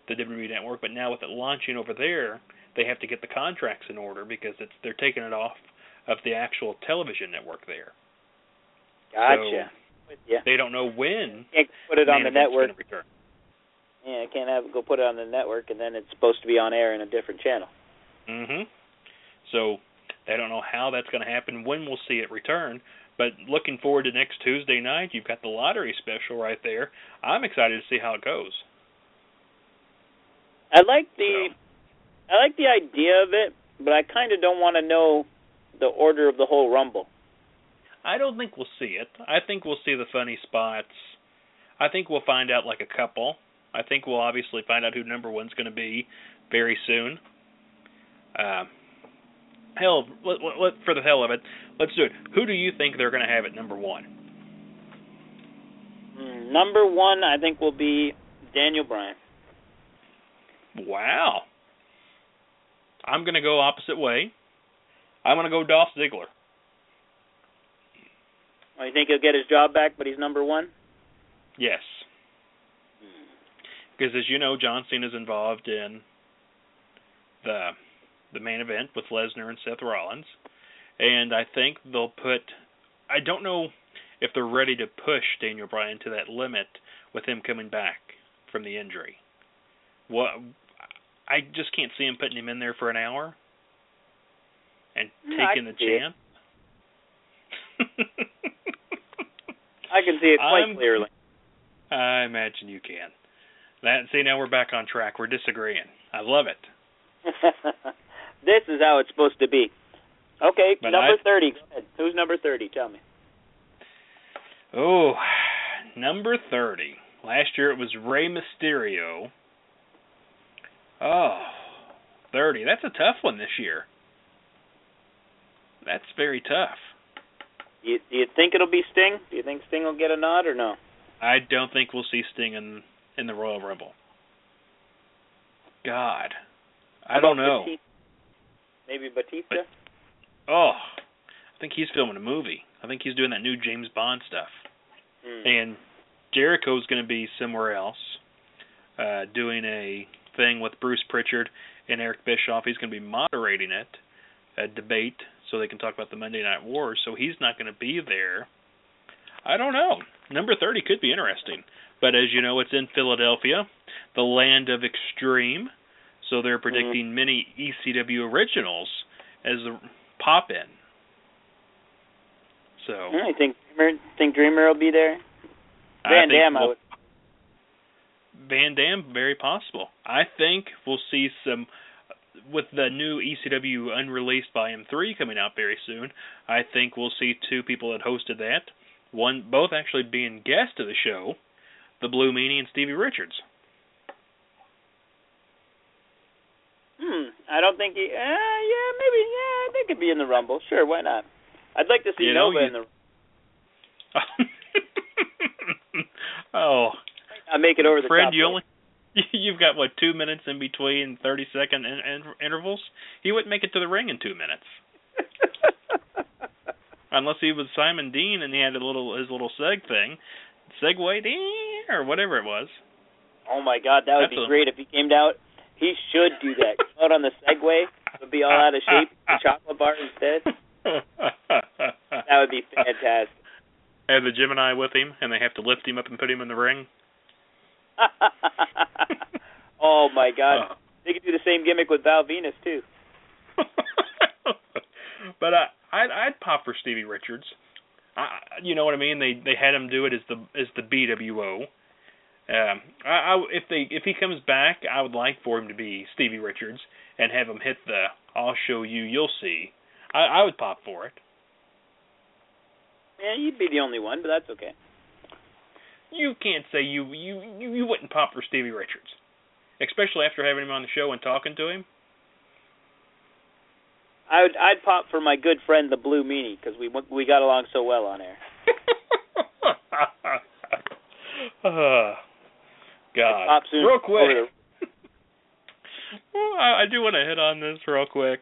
the WWE network. But now with it launching over there, they have to get the contracts in order because it's they're taking it off of the actual television network there. Gotcha. yeah. They don't know when Can't put it on the network. Yeah, can't have go put it on the network and then it's supposed to be on air in a different channel. Mhm. So they don't know how that's going to happen. When we'll see it return. But looking forward to next Tuesday night, you've got the lottery special right there. I'm excited to see how it goes. I like the I like the idea of it, but I kind of don't want to know the order of the whole rumble. I don't think we'll see it. I think we'll see the funny spots. I think we'll find out like a couple. I think we'll obviously find out who number one's going to be very soon. Um, hell, let, let, for the hell of it, let's do it. Who do you think they're going to have at number one? Mm, number one, I think will be Daniel Bryan. Wow. I'm going to go opposite way. I'm going to go Dolph Ziggler. Oh, you think he'll get his job back, but he's number one? Yes. Because as you know, John Cena's involved in the the main event with Lesnar and Seth Rollins, and I think they'll put. I don't know if they're ready to push Daniel Bryan to that limit with him coming back from the injury. What I just can't see him putting him in there for an hour and mm, taking the can see it. chance. I can see it quite I'm- clearly. I imagine you can. That see now we're back on track. We're disagreeing. I love it. <laughs> this is how it's supposed to be. Okay, But number I- thirty. Go ahead. Who's number thirty? Tell me. Oh, number 30. Last year it was Rey Mysterio. Oh, 30. That's a tough one this year. That's very tough. You, do you think it'll be Sting? Do you think Sting will get a nod or no? I don't think we'll see Sting in in the Royal Rumble. God. I don't know. Batista? Maybe Batista. Oh, I think he's filming a movie. I think he's doing that new James Bond stuff. Hmm. And Jericho's going to be somewhere else, uh, doing a thing with Bruce Pritchard and Eric Bischoff. He's going to be moderating it, a debate, so they can talk about the Monday Night Wars. So he's not going to be there. I don't know. Number 30 could be interesting. But as you know, it's in Philadelphia, the land of extreme. So they're mm-hmm. predicting many ECW originals as the pop in. So you think Dreamer, think Dreamer will be there? Van Dam, we'll- would. Van Dam, very possible. I think we'll see some with the new ECW Unreleased Volume Three coming out very soon. I think we'll see two people that hosted that. One, both actually being guests of the show, the Blue Meanie and Stevie Richards. Hmm. I don't think he. Uh, yeah, maybe. Yeah, they could be in the Rumble. Sure, why not? I'd like to see You know, Nova you- in the. <laughs> oh, I make it over the friend, top. you only <laughs> you've got what two minutes in between thirty second in, in, intervals. He wouldn't make it to the ring in two minutes. <laughs> unless he was Simon Dean and he had a little his little seg thing, Segway Dean or whatever it was. oh my God, that would That's be a- great if he came out. He should do that. Come out on the Segway, would be all out of shape. The chocolate bar instead. <laughs> That would be fantastic. Have the Gemini with him, and they have to lift him up and put him in the ring. <laughs> oh my God, Oh. they could do the same gimmick with Val Venis too. <laughs> but I, I'd, I'd pop for Stevie Richards. I, you know what I mean? They they had him do it as the as the BWO. Um, I, I if they if he comes back, I would like for him to be Stevie Richards and have him hit the "I'll show you, you'll see." I, I would pop for it. Yeah, you'd be the only one, but that's okay. You can't say you you you, you wouldn't pop for Stevie Richards, especially after having him on the show and talking to him. I would I'd pop for my good friend the Blue Meanie because we we got along so well on air. oh, <laughs> God. Pop soon Real quick. <laughs> Well, I, I do want to hit on this real quick.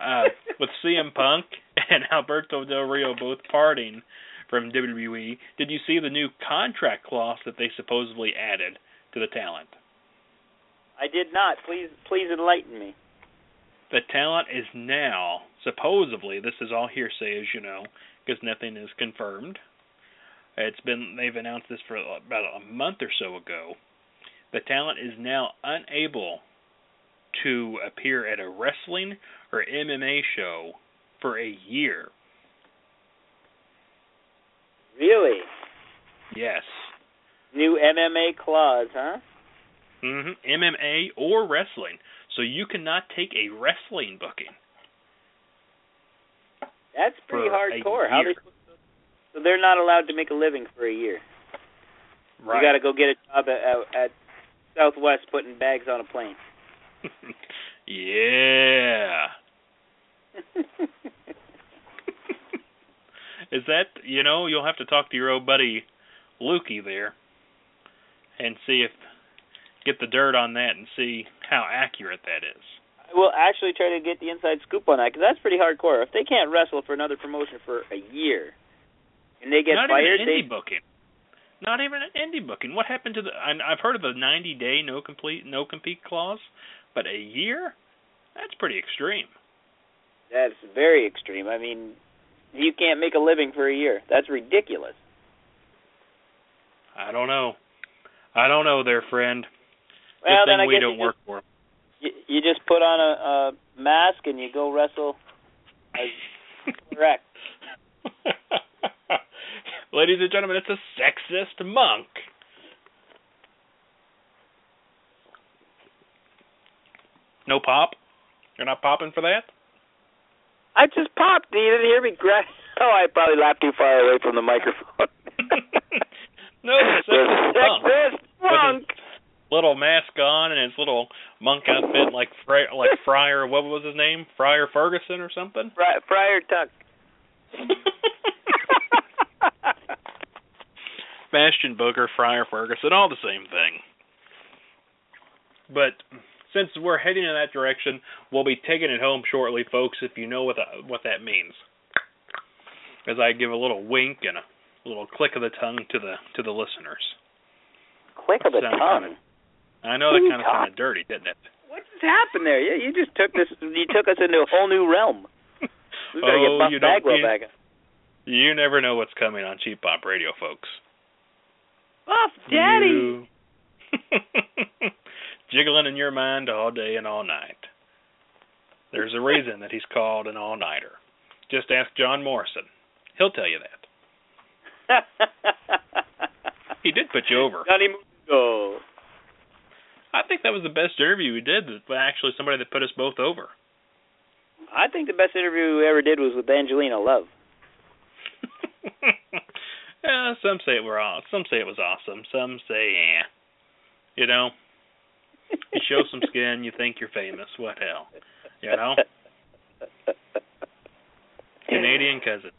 Uh, <laughs> with CM Punk and Alberto Del Rio both parting from WWE, did you see the new contract clause that they supposedly added to the talent? I did not. Please please enlighten me. the talent is now supposedly this is all hearsay, as you know, because nothing is confirmed. It's been they've announced this for about a month or so ago. The talent is now unable to appear at a wrestling or MMA show for a year. Really? Yes. New MMA clause, huh? hmm MMA or wrestling. So you cannot take a wrestling booking. That's pretty hardcore. How they so they're not allowed to make a living for a year. Right. You got to go get a job at, at, at Southwest putting bags on a plane. <laughs> yeah. <laughs> Is that you know you'll have to talk to your old buddy Lukey there and see if get the dirt on that and see how accurate that is. I will actually try to get the inside scoop on that because that's pretty hardcore. If they can't wrestle for another promotion for a year and they get Not fired, they booking. Not even an indie booking. What happened to the? I've heard of the 90 day no complete no compete clause, but a year? That's pretty extreme. that's very extreme. I mean, you can't make a living for a year. That's ridiculous. I don't know. I don't know, there, friend. Well, Good then I we guess don't you work just, for 'em. you, you just put on a, a mask and you go wrestle. As <laughs> correct. <laughs> Ladies and gentlemen, it's a sexist monk. No pop? You're not popping for that? I just popped. You didn't hear me. Gra- <laughs> oh, I probably laughed too far away from the microphone. <laughs> no, the sexist monk. Sexist monk. Little mask on and his little monk outfit like Fri like Friar what was his name? Friar Ferguson or something? Fri- Friar Tuck. Bastion Booger, Friar Ferguson, all the same thing. But since we're heading in that direction, we'll be taking it home shortly, folks. If you know what the, what that means, as I give a little wink and a little click of the tongue to the to the listeners. Click of the tongue. kinda- I know that kind of Tom. sounded dirty, didn't it? What just happened there? Yeah, you just took this. You took us into a whole new realm. We better <laughs> Oh, get Buff you don't- Bagwell you- back. You never know what's coming on Cheap Pop Radio, folks. Buff Daddy. <laughs> Jiggling in your mind all day and all night. There's a reason that he's called an all nighter. Just ask John Morrison. He'll tell you that. <laughs> He did put you over. Johnny Mundo. I think that was the best interview we did. But actually, somebody that put us both over. I think the best interview we ever did was with Angelina Love. <laughs> yeah, some say it were aw- some say it was awesome. Some say, yeah, You know, you show some <laughs> skin, you think you're famous. What hell? You know, Canadian cousin.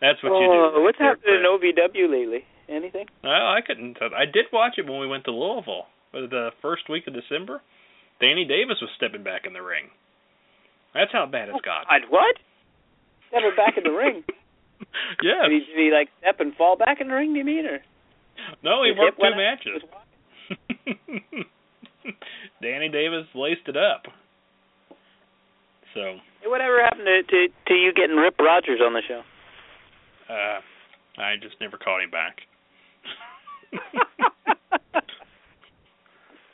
That's what you do. Oh, what's right happened in OVW lately? Anything? Well, I couldn't. I did watch it when we went to Louisville uh, the first week of December. Danny Davis was stepping back in the ring. That's how bad it's got. God, what? Never back in the <laughs> ring. <laughs> yes. Did he, did he like step and fall back in the ring? Do you mean or? No, he His worked two matches. <laughs> Danny Davis laced it up. So, Hey, whatever happened to, to to you getting Rip Rogers on the show? uh I just never called him back. <laughs>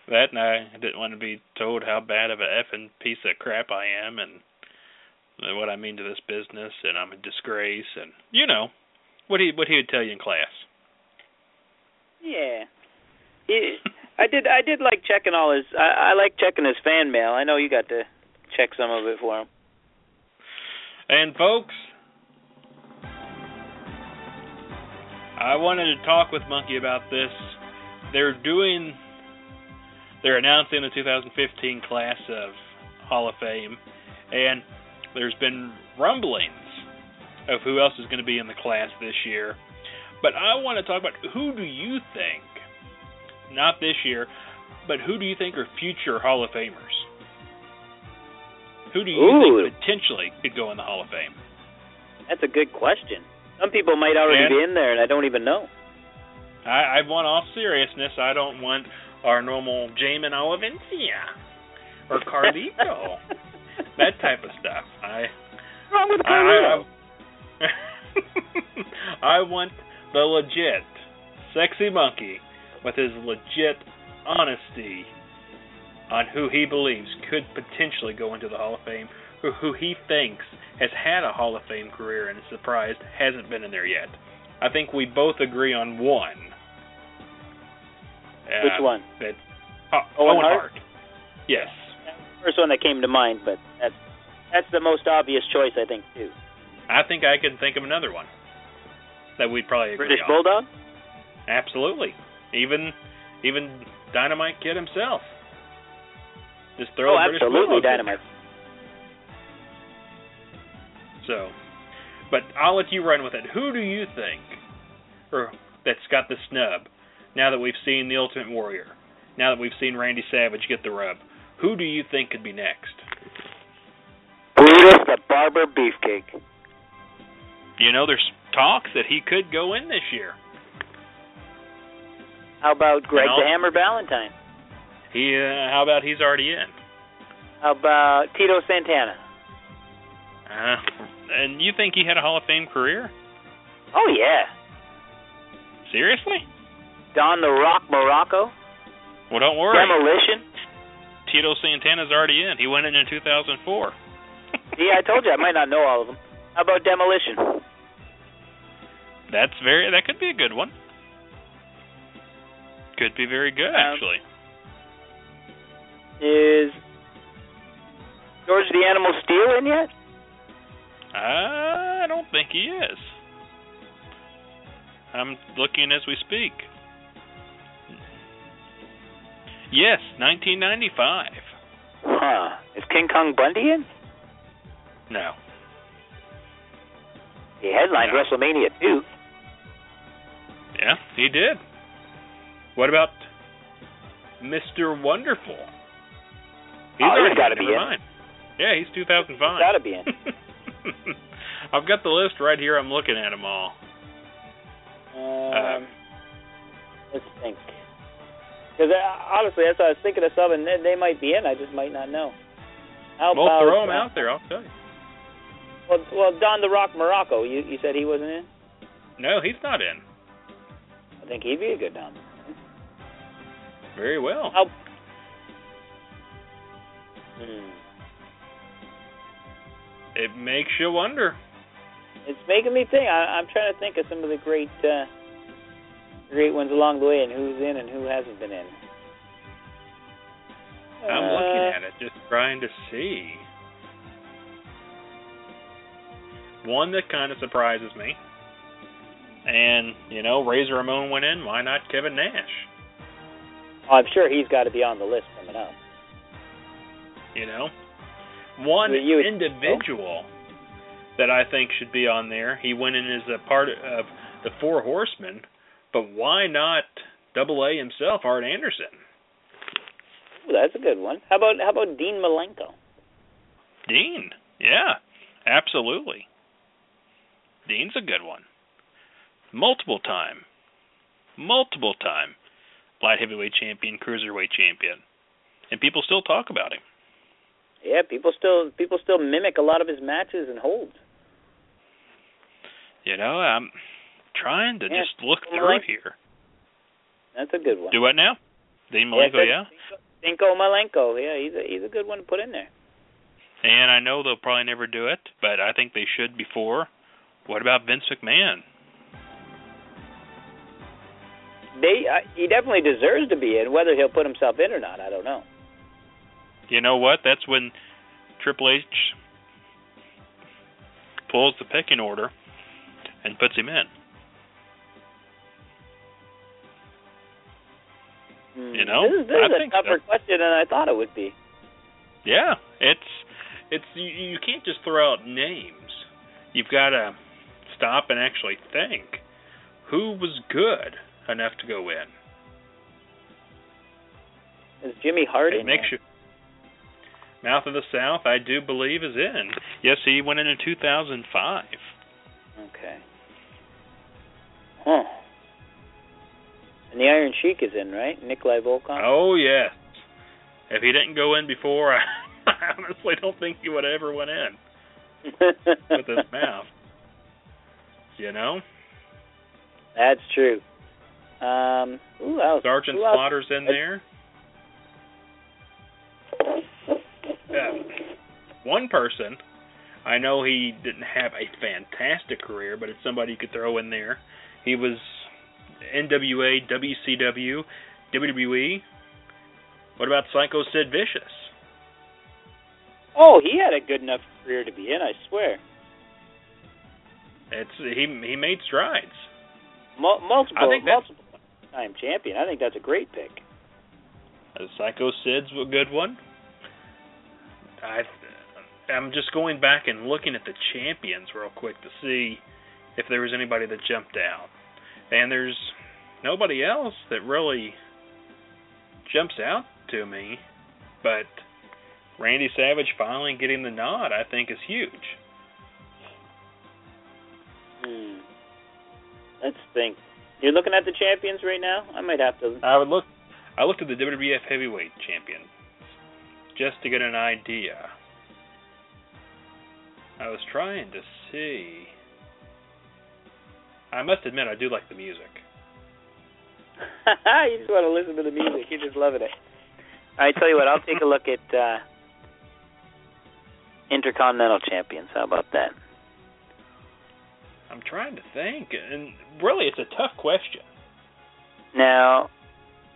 that and I didn't want to be told how bad of a effing piece of crap I am and what I mean to this business and I'm a disgrace and you know what he what he would tell you in class. yeah. I did. I did like checking all his. I, I like checking his fan mail. I know you got to check some of it for him. And folks, I wanted to talk with Monkey about this. They're doing, they're announcing the 2015 class of Hall of Fame, and there's been rumblings of who else is going to be in the class this year. But I want to talk about who do you think, not this year, but who do you think are future Hall of Famers? Who do you Ooh. think potentially could go in the Hall of Fame? That's a good question. Some people might already And- be in there, and I don't even know. I, I want all seriousness. I don't want our normal Jamin Olivencia or <laughs> Carlito. That type of stuff. I wrong with I, I, <laughs> I want the legit sexy monkey with his legit honesty on who he believes could potentially go into the Hall of Fame, who, who he thinks has had a Hall of Fame career and is surprised hasn't been in there yet. I think we both agree on one. Uh, Which one? That uh, Owen Owen Hart? Hart. Yes. First one that came to mind, but that's that's the most obvious choice, I think, too. I think I can think of another one that we'd probably agree British on. Bulldog. Absolutely. Even even Dynamite Kid himself. Just throw Oh, a British absolutely, Bulldog in Dynamite. there. So, but I'll let you run with it. Who do you think, or that's got the snub? Now that we've seen the Ultimate Warrior, now that we've seen Randy Savage get the rub, who do you think could be next? Brutus the Barber Beefcake. You know, there's talks that he could go in this year. How about Greg No. the Hammer Valentine? He, uh, how about he's already in? How about Tito Santana? Uh, and you think he had a Hall of Fame career? Oh yeah. Seriously? Don the Rock Muraco. Well, don't worry. Demolition. Tito Santana's already in. He went in in 2004. <laughs> yeah, I told you I might not know all of them. How about Demolition? That's very. That could be a good one. Could be very good, Um, actually. Is George the Animal Steele in yet? I don't think he is. I'm looking as we speak. Yes, 1995. Huh. Is King Kong Bundy in? No. He headlined No. WrestleMania 2. Yeah, he did. What about Mr. Wonderful? Oh, he's already gotta be in. mind. Yeah, he's 2005. Gotta be in. <laughs> I've got the list right here. I'm looking at them all. Um, let's think. Because honestly, that's what I was thinking of some, and they, might be in. I just might not know. How We'll about, throw them uh, out there. I'll tell you. Well, well, Don the Rock Muraco. You you said he wasn't in. No, he's not in. I think he'd be a good Don. Very well. How? Hmm. It makes you wonder. It's making me think. I, I'm trying to think of some of the great, uh, great ones along the way, and who's in and who hasn't been in. I'm Uh, looking at it, just trying to see. One that kind of surprises me. And, you know, Razor Ramon went in. Why not Kevin Nash? Oh, I'm sure he's got to be on the list coming up. You know? One You- individual that I think should be on there. He went in as a part of the Four Horsemen. But why not Double A himself, Arn Anderson? Ooh, that's a good one. How about how about Dean Malenko? Dean. Yeah, absolutely. Dean's a good one. Multiple time. Multiple time light heavyweight champion, cruiserweight champion. And people still talk about him. Yeah, people still people still mimic a lot of his matches and holds. You know, I'm trying to Yeah, just look through Malenko. here. That's a good one. Do what now? Dean Malenko, yeah. Cinco Malenko. Yeah, he's a he's a good one to put in there. And I know they'll probably never do it, but I think they should before. What about Vince McMahon? They uh, he definitely deserves to be in. Whether he'll put himself in or not, I don't know. You know what? That's when Triple H pulls the pecking order and puts him in. Hmm. You know, this is, this I is a tougher so. question than I thought it would be. Yeah, it's it's you, you can't just throw out names. You've got to stop and actually think who was good enough to go in. Is Jimmy Hart It in makes you Mouth of the South, I do believe, is in. Yes, he went in in 2005. Okay. Huh. And the Iron Sheik is in, right? Nikolai Volkov. Oh yes. If he didn't go in before, I <laughs> I honestly don't think he would have ever went in <laughs> with his mouth. You know, That's true. Um, who else? Sergeant? Slaughter's in there. Uh, one person, I know he didn't have a fantastic career, but it's somebody you could throw in there. He was NWA, WCW, WWE. What about Psycho Sid Vicious? Oh, he had a good enough career to be in. I swear. It's he he made strides. Mul- multiple, I think multiple time champion. I think that's a great pick. Uh, Psycho Sid's a good one. I I'm just going back and looking at the champions real quick to see if there was anybody that jumped out. And there's nobody else that really jumps out to me, but Randy Savage finally getting the nod I think is huge. Hmm. Let's think. You're looking at the champions right now. I might have to. I would look I looked at the WWF heavyweight champion just to get an idea. I was trying to see. I must admit I do like the music. <laughs> you just want to listen to the music. You're just loving it. All right, tell you what. I'll take a look at uh, Intercontinental champions. How about that? I'm trying to think and really it's a tough question. Now,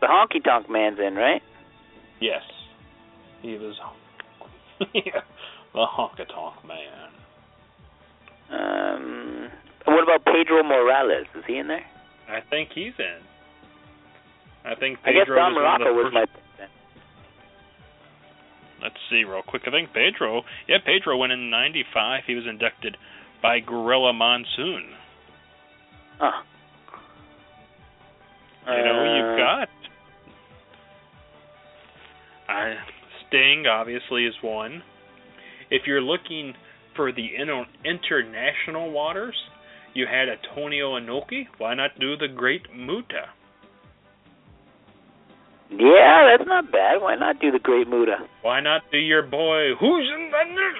the Honky Tonk Man's in, right? Yes. He was yeah, <laughs> the Honky Tonk man. Um, what about Pedro Morales? Is he in there? I think he's in. I think I guess Pedro Don was one of the Muraco was my. Let's see real quick. I think Pedro, yeah, Pedro went in '95. He was inducted by Gorilla Monsoon. Huh. You know, Uh, you've got I Sting obviously is one. If you're looking for the inter- international waters, you had Antonio Inoki. Why not do the Great Muta? Yeah, that's not bad. Why not do the Great Muta? Why not do your boy Who's in Thunder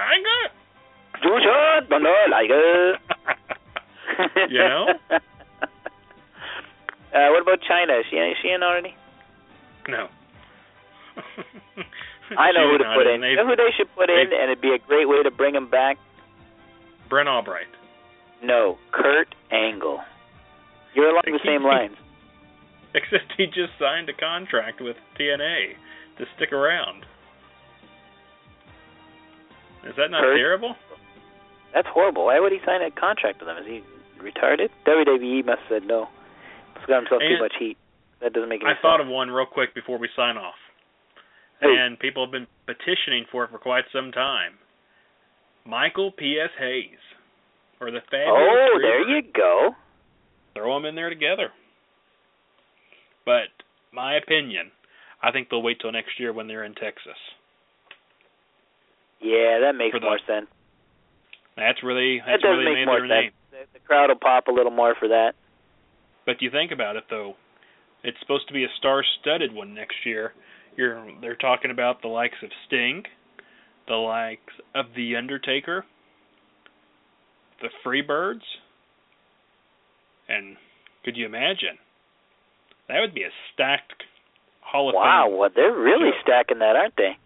Jushin Liger. <laughs> You know? <laughs> uh, what about Chyna? Is she is she in already? No. <laughs> I know who to put in. They've- You know who they should put in, they've- and it'd be a great way to bring him back. Brent Albright. No, Kurt Angle. You're along the same lines. <laughs> Except he just signed a contract with TNA to stick around. Is that not Kurt? terrible? That's horrible. Why would he sign a contract with them? Is he retarded? WWE must have said no. He's got himself And- too much heat. That doesn't make any I sense. thought of one real quick before we sign off. Who? And people have been petitioning for it for quite some time. Michael P.S. Hayes. Or the fabulous Oh, there you go. Throw them in there together. But my opinion, I think they'll wait till next year when they're in Texas. Yeah, that makes the- more sense. That's really That that's does really make made more their sense. name. The, the crowd will pop a little more for that. But you think about it though, it's supposed to be a star-studded one next year. You're they're talking about the likes of Sting, the likes of the Undertaker, the Freebirds, and could you imagine? That would be a stacked Hall of Wow, Fame. well, they're really Sure. stacking that, aren't they?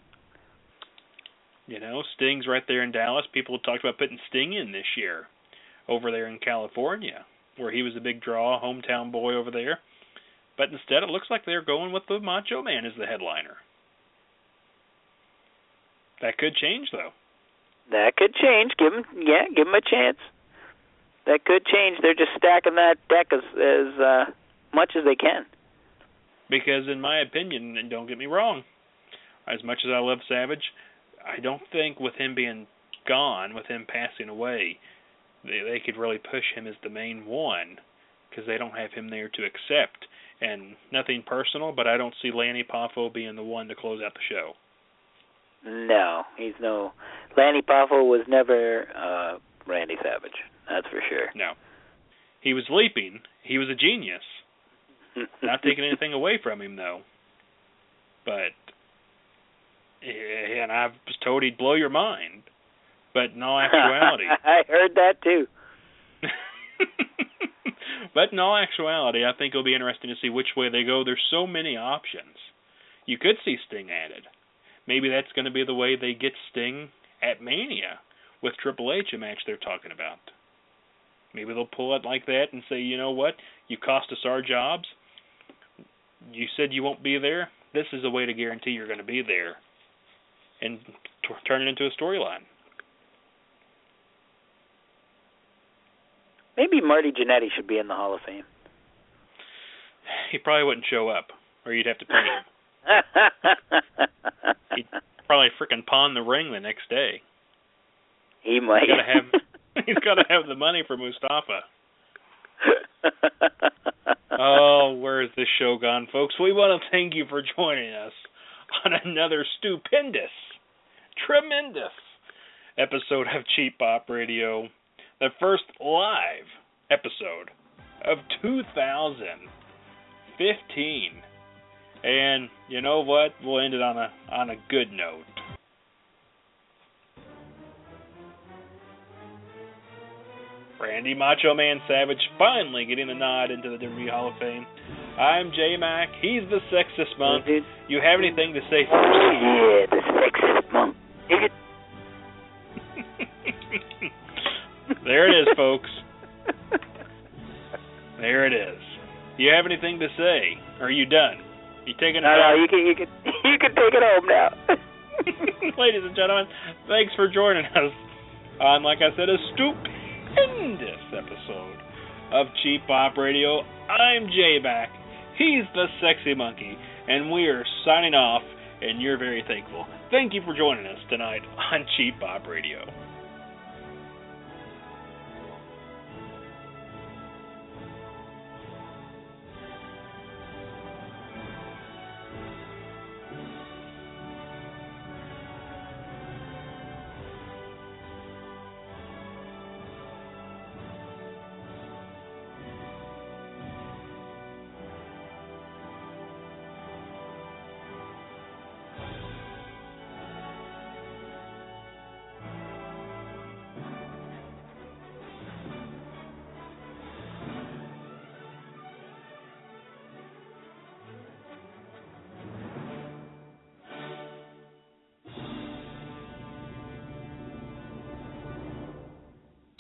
You know, Sting's right there in Dallas. People have talked about putting Sting in this year over there in California, where he was a big draw, hometown boy over there. But instead, it looks like they're going with the Macho Man as the headliner. That could change, though. That could change. Give them, yeah, give them a chance. That could change. They're just stacking that deck as as uh, much as they can. Because, in my opinion, and don't get me wrong, as much as I love Savage, I don't think with him being gone, with him passing away, they, they could really push him as the main one because they don't have him there to accept. And nothing personal, but I don't see Lanny Poffo being the one to close out the show. No, he's no. Lanny Poffo was never uh, Randy Savage. That's for sure. No. He was leaping. He was a genius. <laughs> Not taking anything away from him, though. But and I was told he'd blow your mind, but in all actuality, <laughs> I heard that too. <laughs> but in all actuality, I think it'll be interesting to see which way they go. There's so many options. You could see Sting added. Maybe that's going to be the way they get Sting at Mania with Triple H, a match they're talking about. Maybe they'll pull it like that and say, you know what, you cost us our jobs. You said you won't be there. This is a way to guarantee you're going to be there, and t- turn it into a storyline. Maybe Marty Jannetty should be in the Hall of Fame. He probably wouldn't show up, or you'd have to pay him. <laughs> <laughs> He'd probably freaking pawn the ring the next day. he might. He's gotta have <laughs> he's got to have the money for Mustafa. <laughs> Oh, where is this show gone, folks? We want to thank you for joining us on another stupendous, tremendous episode of Cheap Pop Radio, the first live episode of 2015. And you know what? We'll end it on a on a good note. Randy Macho Man Savage finally getting the nod into the WWE Hall of Fame. I'm J Mac. He's the sexist monk. You have anything to say? yeah, the sexist monk. <laughs> There it is, folks. There it is. You have anything to say? Are you done? You taking it No, no, you can you can <laughs> you can take it home now. <laughs> Ladies and gentlemen, thanks for joining us on, like I said, a stupendous episode of Cheap Pop Radio. I'm J Mac. He's the sexy monkey, and we are signing off, and you're very thankful. Thank you for joining us tonight on Cheap Pop Radio.